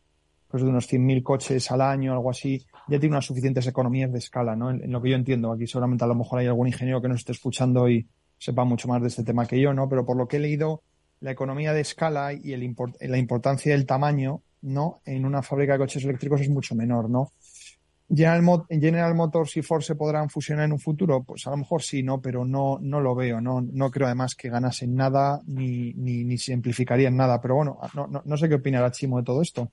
pues de unos 100.000 coches al año, algo así, ya tiene unas suficientes economías de escala, ¿no? En, lo que yo entiendo. Aquí seguramente a lo mejor hay algún ingeniero que nos esté escuchando y sepa mucho más de este tema que yo, ¿no? Pero por lo que he leído, la economía de escala y el la importancia del tamaño, ¿no? En una fábrica de coches eléctricos es mucho menor, ¿no? General, General Motors y Ford se podrán fusionar en un futuro, pues a lo mejor sí, no, pero no, no lo veo, no, no creo además que ganasen nada ni, ni, ni simplificarían nada. Pero bueno, no, no, no sé qué opinará Chimo de todo esto.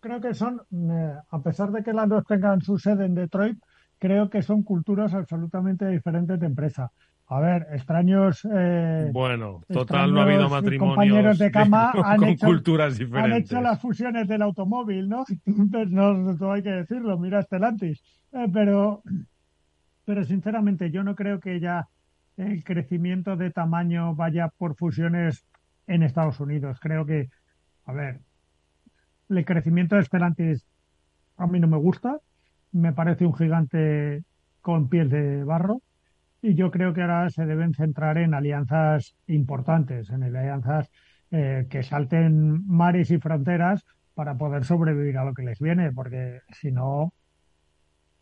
Creo que son, eh, a pesar de que las dos tengan su sede en Detroit, creo que son culturas absolutamente diferentes de empresa. A ver, extraños. Eh, bueno, total, no ha habido matrimonios. Compañeros de cama han, con hecho, culturas diferentes. han hecho las fusiones del automóvil, ¿no? Entonces, no, hay que decirlo, mira Stellantis. Eh, pero, pero sinceramente, yo no creo que ya el crecimiento de tamaño vaya por fusiones en Estados Unidos. Creo que, a ver, el crecimiento de Stellantis a mí no me gusta. Me parece un gigante con piel de barro y yo creo que ahora se deben centrar en alianzas importantes, en alianzas eh, que salten mares y fronteras para poder sobrevivir a lo que les viene, porque si no,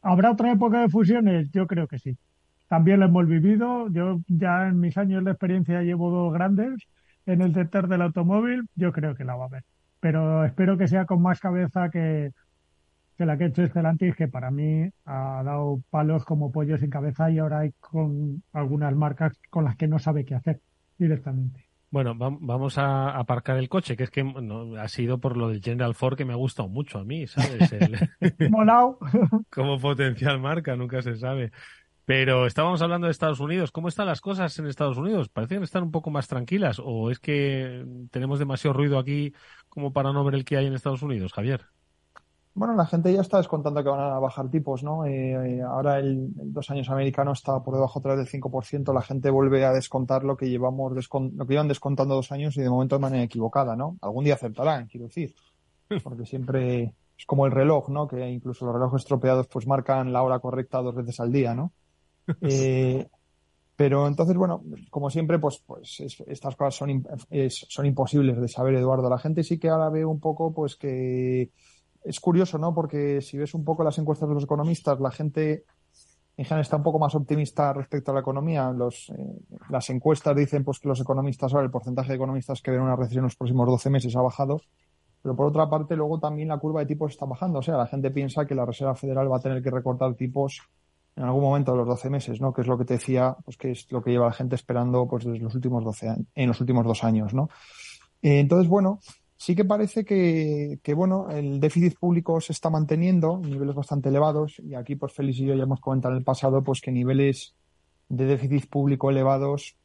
¿habrá otra época de fusiones? Yo creo que sí. También lo hemos vivido. Yo ya en mis años de experiencia llevo dos grandes en el sector del automóvil. Yo creo que la va a haber. Pero espero que sea con más cabeza que, que la que ha hecho Stellantis, que para mí ha dado palos como pollo sin cabeza y ahora hay con algunas marcas con las que no sabe qué hacer directamente. Bueno, vamos a aparcar el coche, que es que ha sido por lo del General Ford que me ha gustado mucho a mí, ¿sabes? Molao. como potencial marca, nunca se sabe. Pero estábamos hablando de Estados Unidos. ¿Cómo están las cosas en Estados Unidos? Parecen estar un poco más tranquilas. ¿O es que tenemos demasiado ruido aquí como para no ver el que hay en Estados Unidos, Javier? Bueno, la gente ya está descontando que van a bajar tipos, ¿no? Eh, eh, ahora el, dos años americano está por debajo otra vez del 5%, la gente vuelve a descontar lo que llevamos, lo que llevan descontando dos años y de momento de manera equivocada, ¿no? Algún día acertarán, quiero decir, porque siempre es como el reloj, ¿no? Que incluso los relojes estropeados pues marcan la hora correcta dos veces al día, ¿no? Eh, pero entonces, bueno, como siempre, pues, pues estas cosas son, son imposibles de saber, Eduardo. La gente sí que ahora ve un poco, pues que es curioso, ¿no? Porque si ves un poco las encuestas de los economistas, la gente en general está un poco más optimista respecto a la economía. Eh, las encuestas dicen pues que los economistas, ahora el porcentaje de economistas que ven una recesión en los próximos 12 meses ha bajado, pero por otra parte luego también la curva de tipos está bajando. O sea, la gente piensa que la Reserva Federal va a tener que recortar tipos en algún momento de los 12 meses, ¿no? Que es lo que te decía, pues que es lo que lleva la gente esperando pues desde los últimos 12 años, en los últimos dos años, ¿no? Eh, entonces, bueno, Sí que parece que, bueno, el déficit público se está manteniendo, niveles bastante elevados, y aquí pues Félix y yo ya hemos comentado en el pasado pues que niveles de déficit público elevados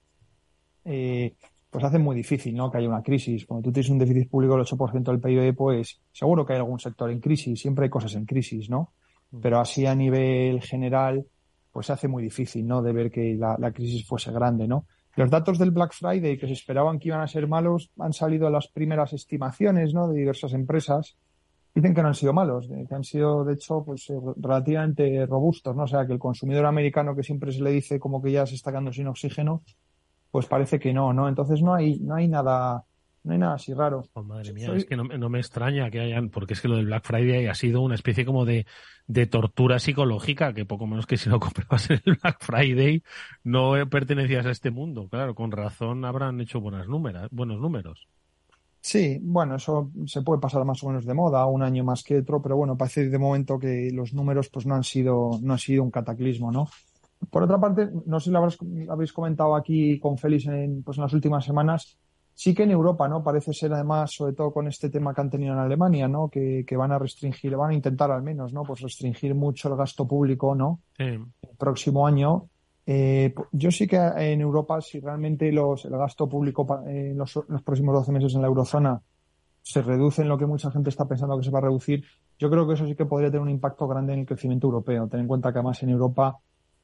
eh, pues hacen muy difícil ¿no? que haya una crisis. Cuando tú tienes un déficit público del 8% del PIB, pues seguro que hay algún sector en crisis, siempre hay cosas en crisis, ¿no? Mm. Pero así a nivel general, pues se hace muy difícil, ¿no? De ver que la, la crisis fuese grande, ¿no? Los datos del Black Friday que se esperaban que iban a ser malos han salido a las primeras estimaciones ¿no? de diversas empresas. Dicen que no han sido malos, que han sido, de hecho, pues eh, relativamente robustos, ¿no? O sea, que el consumidor americano que siempre se le dice como que ya se está quedando sin oxígeno, pues parece que no, ¿no? Entonces no hay, no hay nada, No hay nada así raro. Oh, madre mía, es que no, no, me extraña que hayan, porque es que lo del Black Friday ha sido una especie como de, de tortura psicológica, que poco menos que si no comprabas el Black Friday no pertenecías a este mundo. Claro, con razón habrán hecho buenas números, buenos números. Sí, bueno, eso se puede pasar más o menos de moda, un año más que otro, pero bueno, parece de momento que los números pues no han sido, no han sido un cataclismo, ¿no? Por otra parte, no sé si lo habéis comentado aquí con Félix en, pues en las últimas semanas, sí que en Europa, ¿no? Parece ser además, sobre todo con este tema que han tenido en Alemania, ¿no? Que, que van a restringir, van a intentar al menos, ¿no? Pues restringir mucho el gasto público, ¿no? Sí. El próximo año. Eh, yo sí que en Europa, si realmente los, el gasto público en los, los, próximos 12 meses en la eurozona se reduce en lo que mucha gente está pensando que se va a reducir, yo creo que eso sí que podría tener un impacto grande en el crecimiento europeo. Ten en cuenta que además en Europa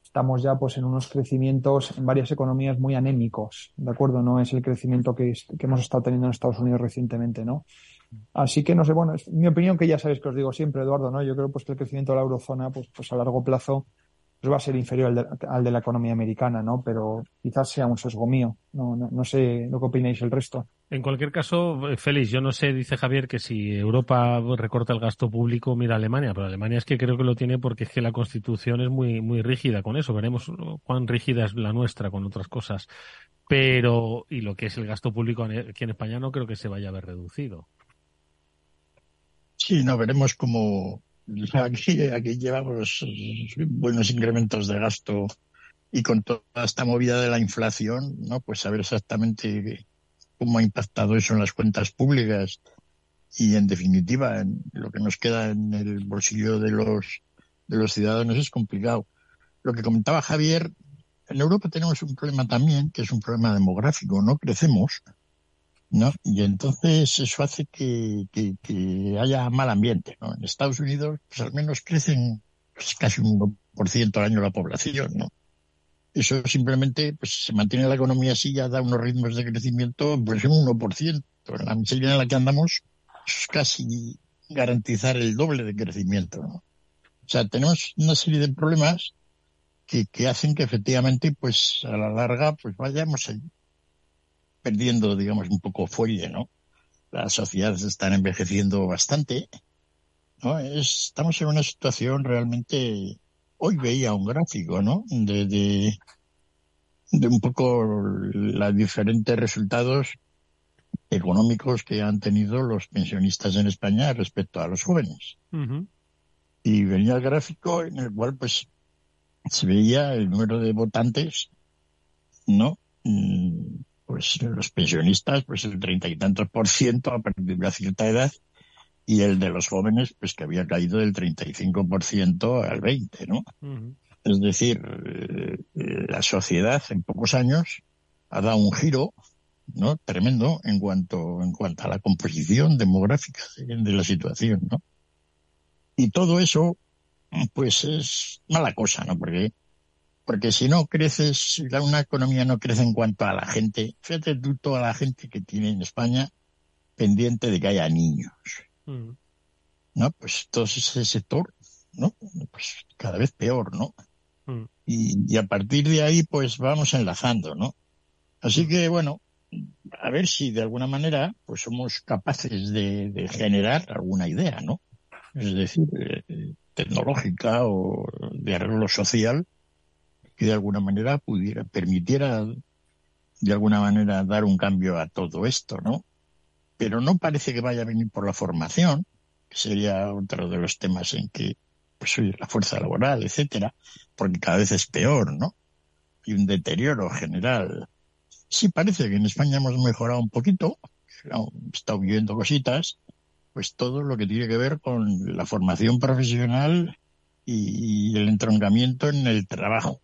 estamos ya pues en unos crecimientos en varias economías muy anémicos, ¿de acuerdo? No es el crecimiento que, que hemos estado teniendo en Estados Unidos recientemente, ¿no? Así que no sé, bueno, es mi opinión que ya sabéis que os digo siempre, Eduardo, ¿no? Yo creo pues que el crecimiento de la eurozona, pues, pues a largo plazo pues va a ser inferior al de, al de, la economía americana, ¿no? Pero quizás sea un sesgo mío. No, no, no sé lo que opináis el resto. En cualquier caso, Félix, yo no sé, dice Javier, que si Europa recorta el gasto público, mira a Alemania, pero Alemania es que creo que lo tiene porque es que la Constitución es muy, muy rígida con eso. Veremos cuán rígida es la nuestra con otras cosas. Pero, y lo que es el gasto público aquí en España no creo que se vaya a ver reducido. Sí, no, veremos cómo, Aquí, aquí llevamos buenos incrementos de gasto y con toda esta movida de la inflación, ¿no? Pues saber exactamente cómo ha impactado eso en las cuentas públicas y en definitiva en lo que nos queda en el bolsillo de los de los ciudadanos es complicado. Lo que comentaba Javier, en Europa tenemos un problema también, que es un problema demográfico, no crecemos, ¿no? Y entonces eso hace que, que, que, haya mal ambiente, ¿no? En Estados Unidos, pues al menos crecen pues, casi un 1% al año la población, ¿no? Eso simplemente, pues se mantiene la economía así, ya da unos ritmos de crecimiento, pues un 1%. En la miseria en la que andamos es casi garantizar el doble de crecimiento, ¿no? O sea, tenemos una serie de problemas que, que hacen que efectivamente, pues a la larga, pues vayamos perdiendo, digamos, un poco fuelle, ¿no? Las sociedades están envejeciendo bastante, ¿no? Es, estamos en una situación realmente... Hoy veía un gráfico, ¿no? De, de, de un poco los diferentes resultados económicos que han tenido los pensionistas en España respecto a los jóvenes. Uh -huh. Y venía el gráfico en el cual, pues, se veía el número de votantes, ¿no? Pues los pensionistas, pues el treinta y tantos por ciento a partir de una cierta edad, y el de los jóvenes, pues que había caído del 35% al 20%, ¿no? Uh -huh. Es decir, eh, la sociedad en pocos años ha dado un giro, ¿no? Tremendo en cuanto, en cuanto a la composición demográfica de, de la situación, ¿no? Y todo eso, pues es mala cosa, ¿no? Porque porque si no creces, si una economía no crece en cuanto a la gente, fíjate tú toda la gente que tiene en España pendiente de que haya niños, mm. ¿no? Pues todo ese sector, ¿no? Pues cada vez peor, ¿no? Mm. Y, y, a partir de ahí, pues vamos enlazando, ¿no? Así Mm. que, bueno, a ver si de alguna manera, pues somos capaces de, de generar alguna idea, ¿no? Es decir, eh, tecnológica o de arreglo social, que de alguna manera pudiera, permitiera de alguna manera dar un cambio a todo esto, ¿no? Pero no parece que vaya a venir por la formación, que sería otro de los temas en que, pues oye, la fuerza laboral, etcétera, porque cada vez es peor, ¿no? Y un deterioro general. Sí parece que en España hemos mejorado un poquito, hemos estado viviendo cositas, pues todo lo que tiene que ver con la formación profesional y el entroncamiento en el trabajo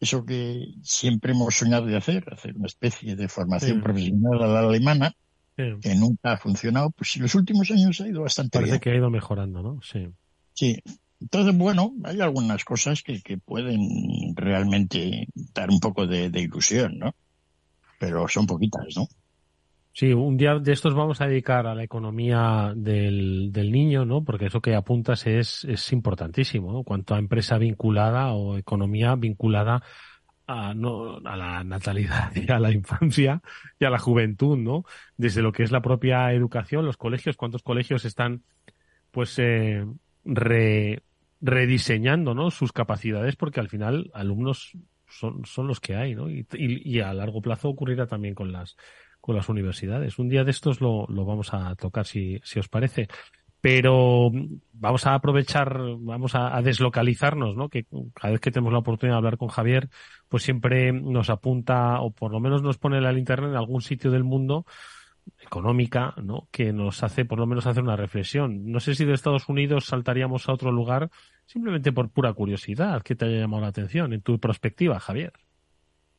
eso que siempre hemos soñado de hacer, hacer una especie de formación Sí. profesional a la alemana, Sí. que nunca ha funcionado, pues en los últimos años ha ido bastante Parece bien. que ha ido mejorando, ¿no? Sí. Sí. Entonces, bueno, hay algunas cosas que, que pueden realmente dar un poco de, de ilusión, ¿no? Pero son poquitas, ¿no? Sí, un día de estos vamos a dedicar a la economía del, del niño, ¿no? Porque eso que apuntas es, es importantísimo, ¿no? Cuanto a empresa vinculada o economía vinculada a, no, a la natalidad y a la infancia y a la juventud, ¿no? Desde lo que es la propia educación, los colegios, cuántos colegios están, pues, eh, rediseñando, ¿no? Sus capacidades, porque al final alumnos son, son los que hay, ¿no? Y, y, a largo plazo ocurrirá también con las, con las universidades. Un día de estos lo, lo vamos a tocar, si, si os parece pero vamos a aprovechar, vamos a, deslocalizarnos, ¿no? Que cada vez que tenemos la oportunidad de hablar con Javier, pues siempre nos apunta o por lo menos nos pone la linterna en algún sitio del mundo económica, ¿no? Que nos hace por lo menos hacer una reflexión. No sé si de Estados Unidos saltaríamos a otro lugar simplemente por pura curiosidad, que te haya llamado la atención en tu perspectiva, Javier.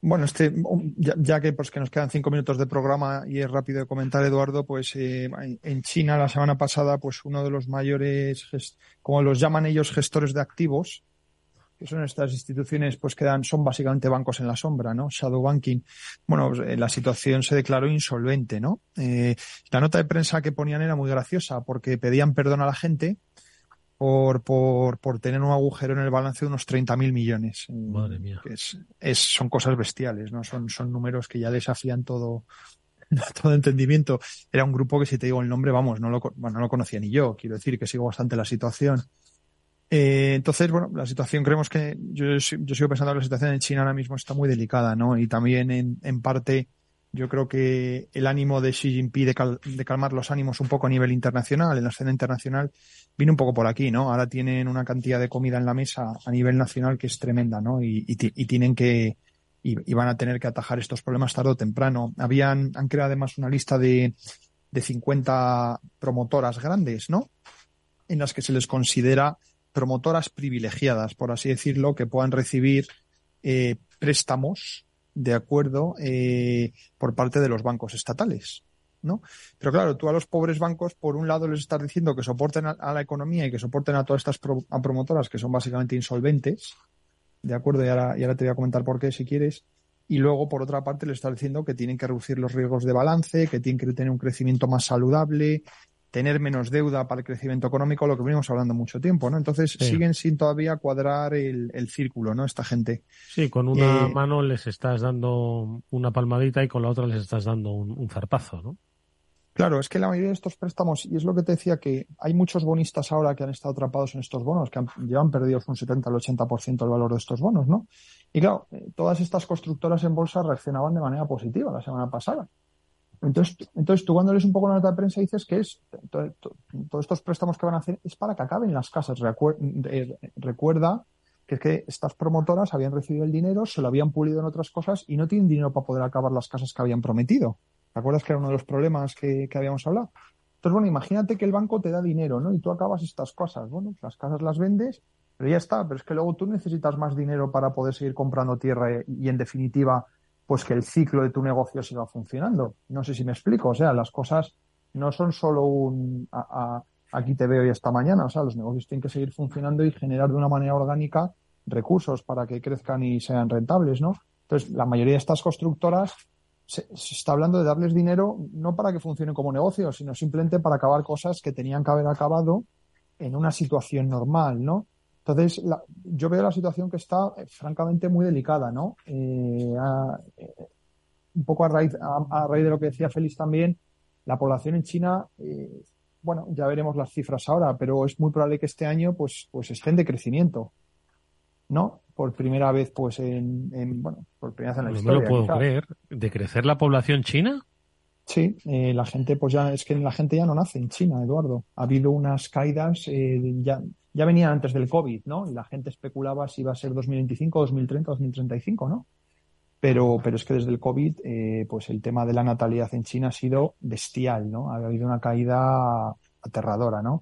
Bueno, este, ya, que pues que nos quedan cinco minutos de programa y es rápido de comentar, Eduardo, pues eh, en China la semana pasada, pues uno de los mayores, como los llaman ellos, gestores de activos, que son estas instituciones, pues que dan, son básicamente bancos en la sombra, ¿no? Shadow banking. Bueno, pues, eh, la situación se declaró insolvente, ¿no? Eh, la nota de prensa que ponían era muy graciosa porque pedían perdón a la gente por, por, por tener un agujero en el balance de unos 30.000 millones. Madre mía. es, es, son cosas bestiales, ¿no? Son, son números que ya desafían todo, todo entendimiento. Era un grupo que, si te digo el nombre, vamos, no lo, bueno, no lo conocía ni yo. Quiero decir que sigo bastante la situación. Eh, entonces, bueno, la situación creemos que yo, yo sigo pensando que la situación en China ahora mismo está muy delicada, ¿no? Y también en, en parte yo creo que el ánimo de Xi Jinping de, calmar los ánimos un poco a nivel internacional, en la escena internacional, viene un poco por aquí, ¿no? Ahora tienen una cantidad de comida en la mesa a nivel nacional que es tremenda, ¿no? Y, tienen que, y, van a tener que atajar estos problemas tarde o temprano. Habían, han creado además una lista de, de 50 promotoras grandes, ¿no? En las que se les considera promotoras privilegiadas, por así decirlo, que puedan recibir eh, préstamos de acuerdo eh, por parte de los bancos estatales. ¿no? Pero claro, tú a los pobres bancos, por un lado, les estás diciendo que soporten a, la economía y que soporten a todas estas promotoras que son básicamente insolventes, ¿de acuerdo? Y ahora, y ahora te voy a comentar por qué si quieres. Y luego, por otra parte, le estás diciendo que tienen que reducir los riesgos de balance, que tienen que tener un crecimiento más saludable, tener menos deuda para el crecimiento económico, lo que venimos hablando mucho tiempo, ¿no? Entonces siguen sin todavía cuadrar el, círculo, ¿no? Esta gente. Sí, con una eh, mano les estás dando una palmadita y con la otra les estás dando un, zarpazo, ¿no? Claro, es que la mayoría de estos préstamos, y es lo que te decía, que hay muchos bonistas ahora que han estado atrapados en estos bonos, que han, llevan perdidos un 70 al 80% del valor de estos bonos, ¿no? Y claro, eh, todas estas constructoras en bolsa reaccionaban de manera positiva la semana pasada. Entonces, entonces tú cuando lees un poco la nota de prensa dices que es todos estos préstamos que van a hacer es para que acaben las casas. recuerda que es que estas promotoras habían recibido el dinero, se lo habían pulido en otras cosas y no tienen dinero para poder acabar las casas que habían prometido. ¿Te acuerdas que era uno de los problemas que, habíamos hablado? Entonces, bueno, imagínate que el banco te da dinero, ¿no? Y tú acabas estas cosas. Bueno, las casas las vendes, pero ya está. Pero es que luego tú necesitas más dinero para poder seguir comprando tierra y, en definitiva, pues que el ciclo de tu negocio siga funcionando. No sé si me explico. O sea, las cosas no son solo un aquí te veo y esta mañana. O sea, los negocios tienen que seguir funcionando y generar de una manera orgánica recursos para que crezcan y sean rentables, ¿no? Entonces, la mayoría de estas constructoras se, está hablando de darles dinero no para que funcionen como negocio, sino simplemente para acabar cosas que tenían que haber acabado en una situación normal, ¿no? Entonces, yo veo la situación que está eh, francamente muy delicada, ¿no? Eh, eh, un poco a raíz, a, raíz de lo que decía Félix también, la población en China, bueno, ya veremos las cifras ahora, pero es muy probable que este año pues, pues estén de crecimiento, ¿no? Por primera vez, pues en, bueno, por primera vez en la historia. No me lo puedo creer. ¿De crecer la población china? Sí, la gente, pues ya, es que la gente ya no nace en China, Eduardo. Ha habido unas caídas, ya, ya venía antes del COVID, ¿no? Y la gente especulaba si iba a ser 2025, 2030, 2035, ¿no? Pero, pero es que desde el COVID, eh, pues el tema de la natalidad en China ha sido bestial, ¿no? Ha habido una caída aterradora, ¿no?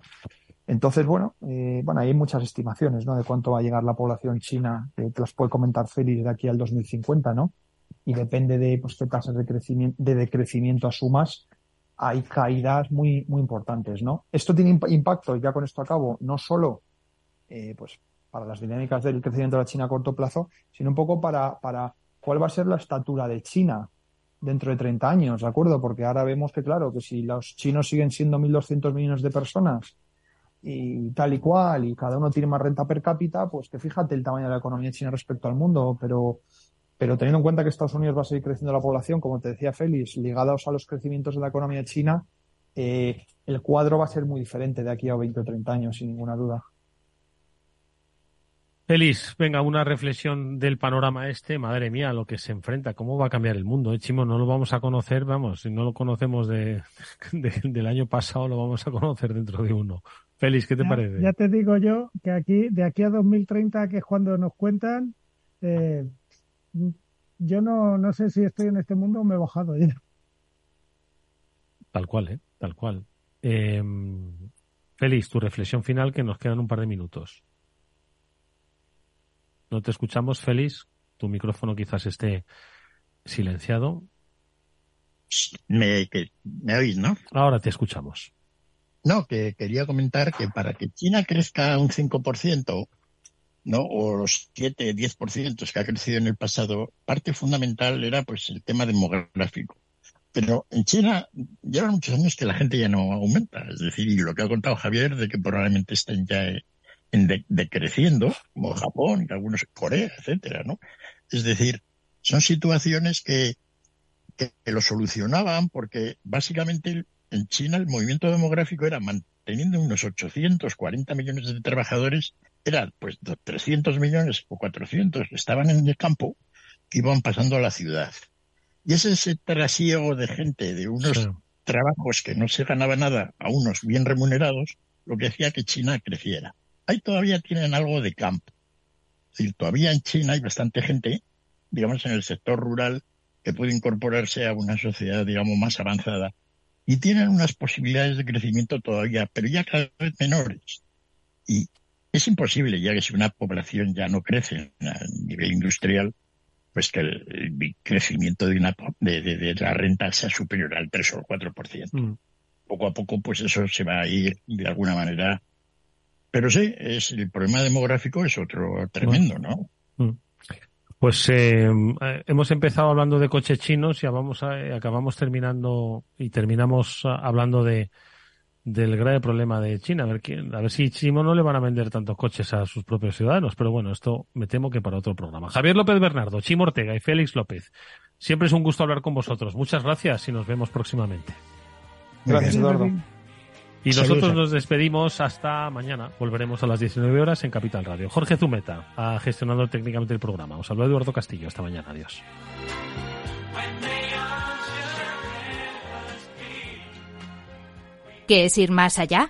Entonces, bueno, eh, bueno, hay muchas estimaciones, ¿no? De cuánto va a llegar la población china, que te las puede comentar Félix de aquí al 2050, ¿no? Y depende de, pues, qué tasas de crecimiento, de decrecimiento asumas, hay caídas muy, muy importantes, ¿no? Esto tiene impacto, y ya con esto acabo, no solo eh, pues para las dinámicas del crecimiento de la China a corto plazo, sino un poco para, para cuál va a ser la estatura de China dentro de 30 años, ¿de acuerdo? Porque ahora vemos que, claro, que si los chinos siguen siendo 1.200 millones de personas y tal y cual, y cada uno tiene más renta per cápita, pues que fíjate el tamaño de la economía china respecto al mundo, pero pero teniendo en cuenta que Estados Unidos va a seguir creciendo la población, como te decía Félix, ligados a los crecimientos de la economía china, eh, el cuadro va a ser muy diferente de aquí a 20 o 30 años, sin ninguna duda. Feliz, venga, una reflexión del panorama este. Madre mía, lo que se enfrenta, cómo va a cambiar el mundo, ¿eh, Chimo? No lo vamos a conocer, vamos, si no lo conocemos de, del año pasado, lo vamos a conocer dentro de uno. Félix, ¿qué te parece? Ya te digo yo que aquí, de aquí a 2030, que es cuando nos cuentan, eh, yo no, no sé si estoy en este mundo o me he bajado ya. Tal cual, ¿eh? Tal cual. Eh, Félix, tu reflexión final, que nos quedan un par de minutos. No te escuchamos, Félix. Tu micrófono quizás esté silenciado. Me, que, me oís, ¿no? Ahora te escuchamos. No, que quería comentar que para que China crezca un 5%, ¿no? O los 7, 10% que ha crecido en el pasado, parte fundamental era pues el tema demográfico. Pero en China llevan muchos años que la gente ya no aumenta. Es decir, y lo que ha contado Javier de que probablemente estén ya en decreciendo, como Japón y algunos Corea, etcétera, ¿no? Es decir, son situaciones que, que, lo solucionaban porque básicamente en China el movimiento demográfico era manteniendo unos 840 millones de trabajadores, era pues 300 millones o 400 que estaban en el campo que iban pasando a la ciudad. Y ese, ese trasiego de gente de unos trabajos que no se ganaba nada a unos bien remunerados, lo que hacía que China creciera ahí todavía tienen algo de campo. Es decir, todavía en China hay bastante gente, digamos, en el sector rural que puede incorporarse a una sociedad, digamos, más avanzada. Y tienen unas posibilidades de crecimiento todavía, pero ya cada vez menores. Y es imposible, ya que si una población ya no crece a nivel industrial, pues que el, crecimiento de, una, de, de, la renta sea superior al 3 o el 4%. Mm. Poco a poco, pues eso se va a ir de alguna manera pero sí, es, el problema demográfico es otro tremendo, ¿no? Mm. Pues eh, hemos empezado hablando de coches chinos y vamos acabamos terminando y terminamos hablando de del grave problema de China. A ver, a ver si Chimo no le van a vender tantos coches a sus propios ciudadanos, pero bueno, esto me temo que para otro programa. Javier López Bernardo, Chimo Ortega y Félix López. Siempre es un gusto hablar con vosotros. Muchas gracias y nos vemos próximamente. Gracias, Eduardo. Y nosotros nos despedimos hasta mañana. Volveremos a las 19 horas en Capital Radio. Jorge Zumeta ha gestionado técnicamente el programa. Os habló Eduardo Castillo. Hasta mañana. Adiós. ¿Qué es ir más allá?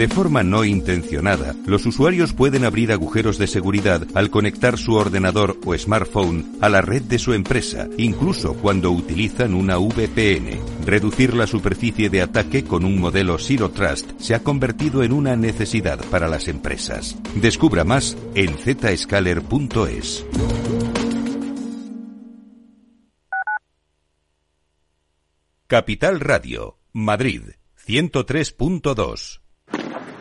De forma no intencionada, los usuarios pueden abrir agujeros de seguridad al conectar su ordenador o smartphone a la red de su empresa, incluso cuando utilizan una VPN. Reducir la superficie de ataque con un modelo Zero Trust se ha convertido en una necesidad para las empresas. Descubra más en zscaler.es. Capital Radio, Madrid, 103.2.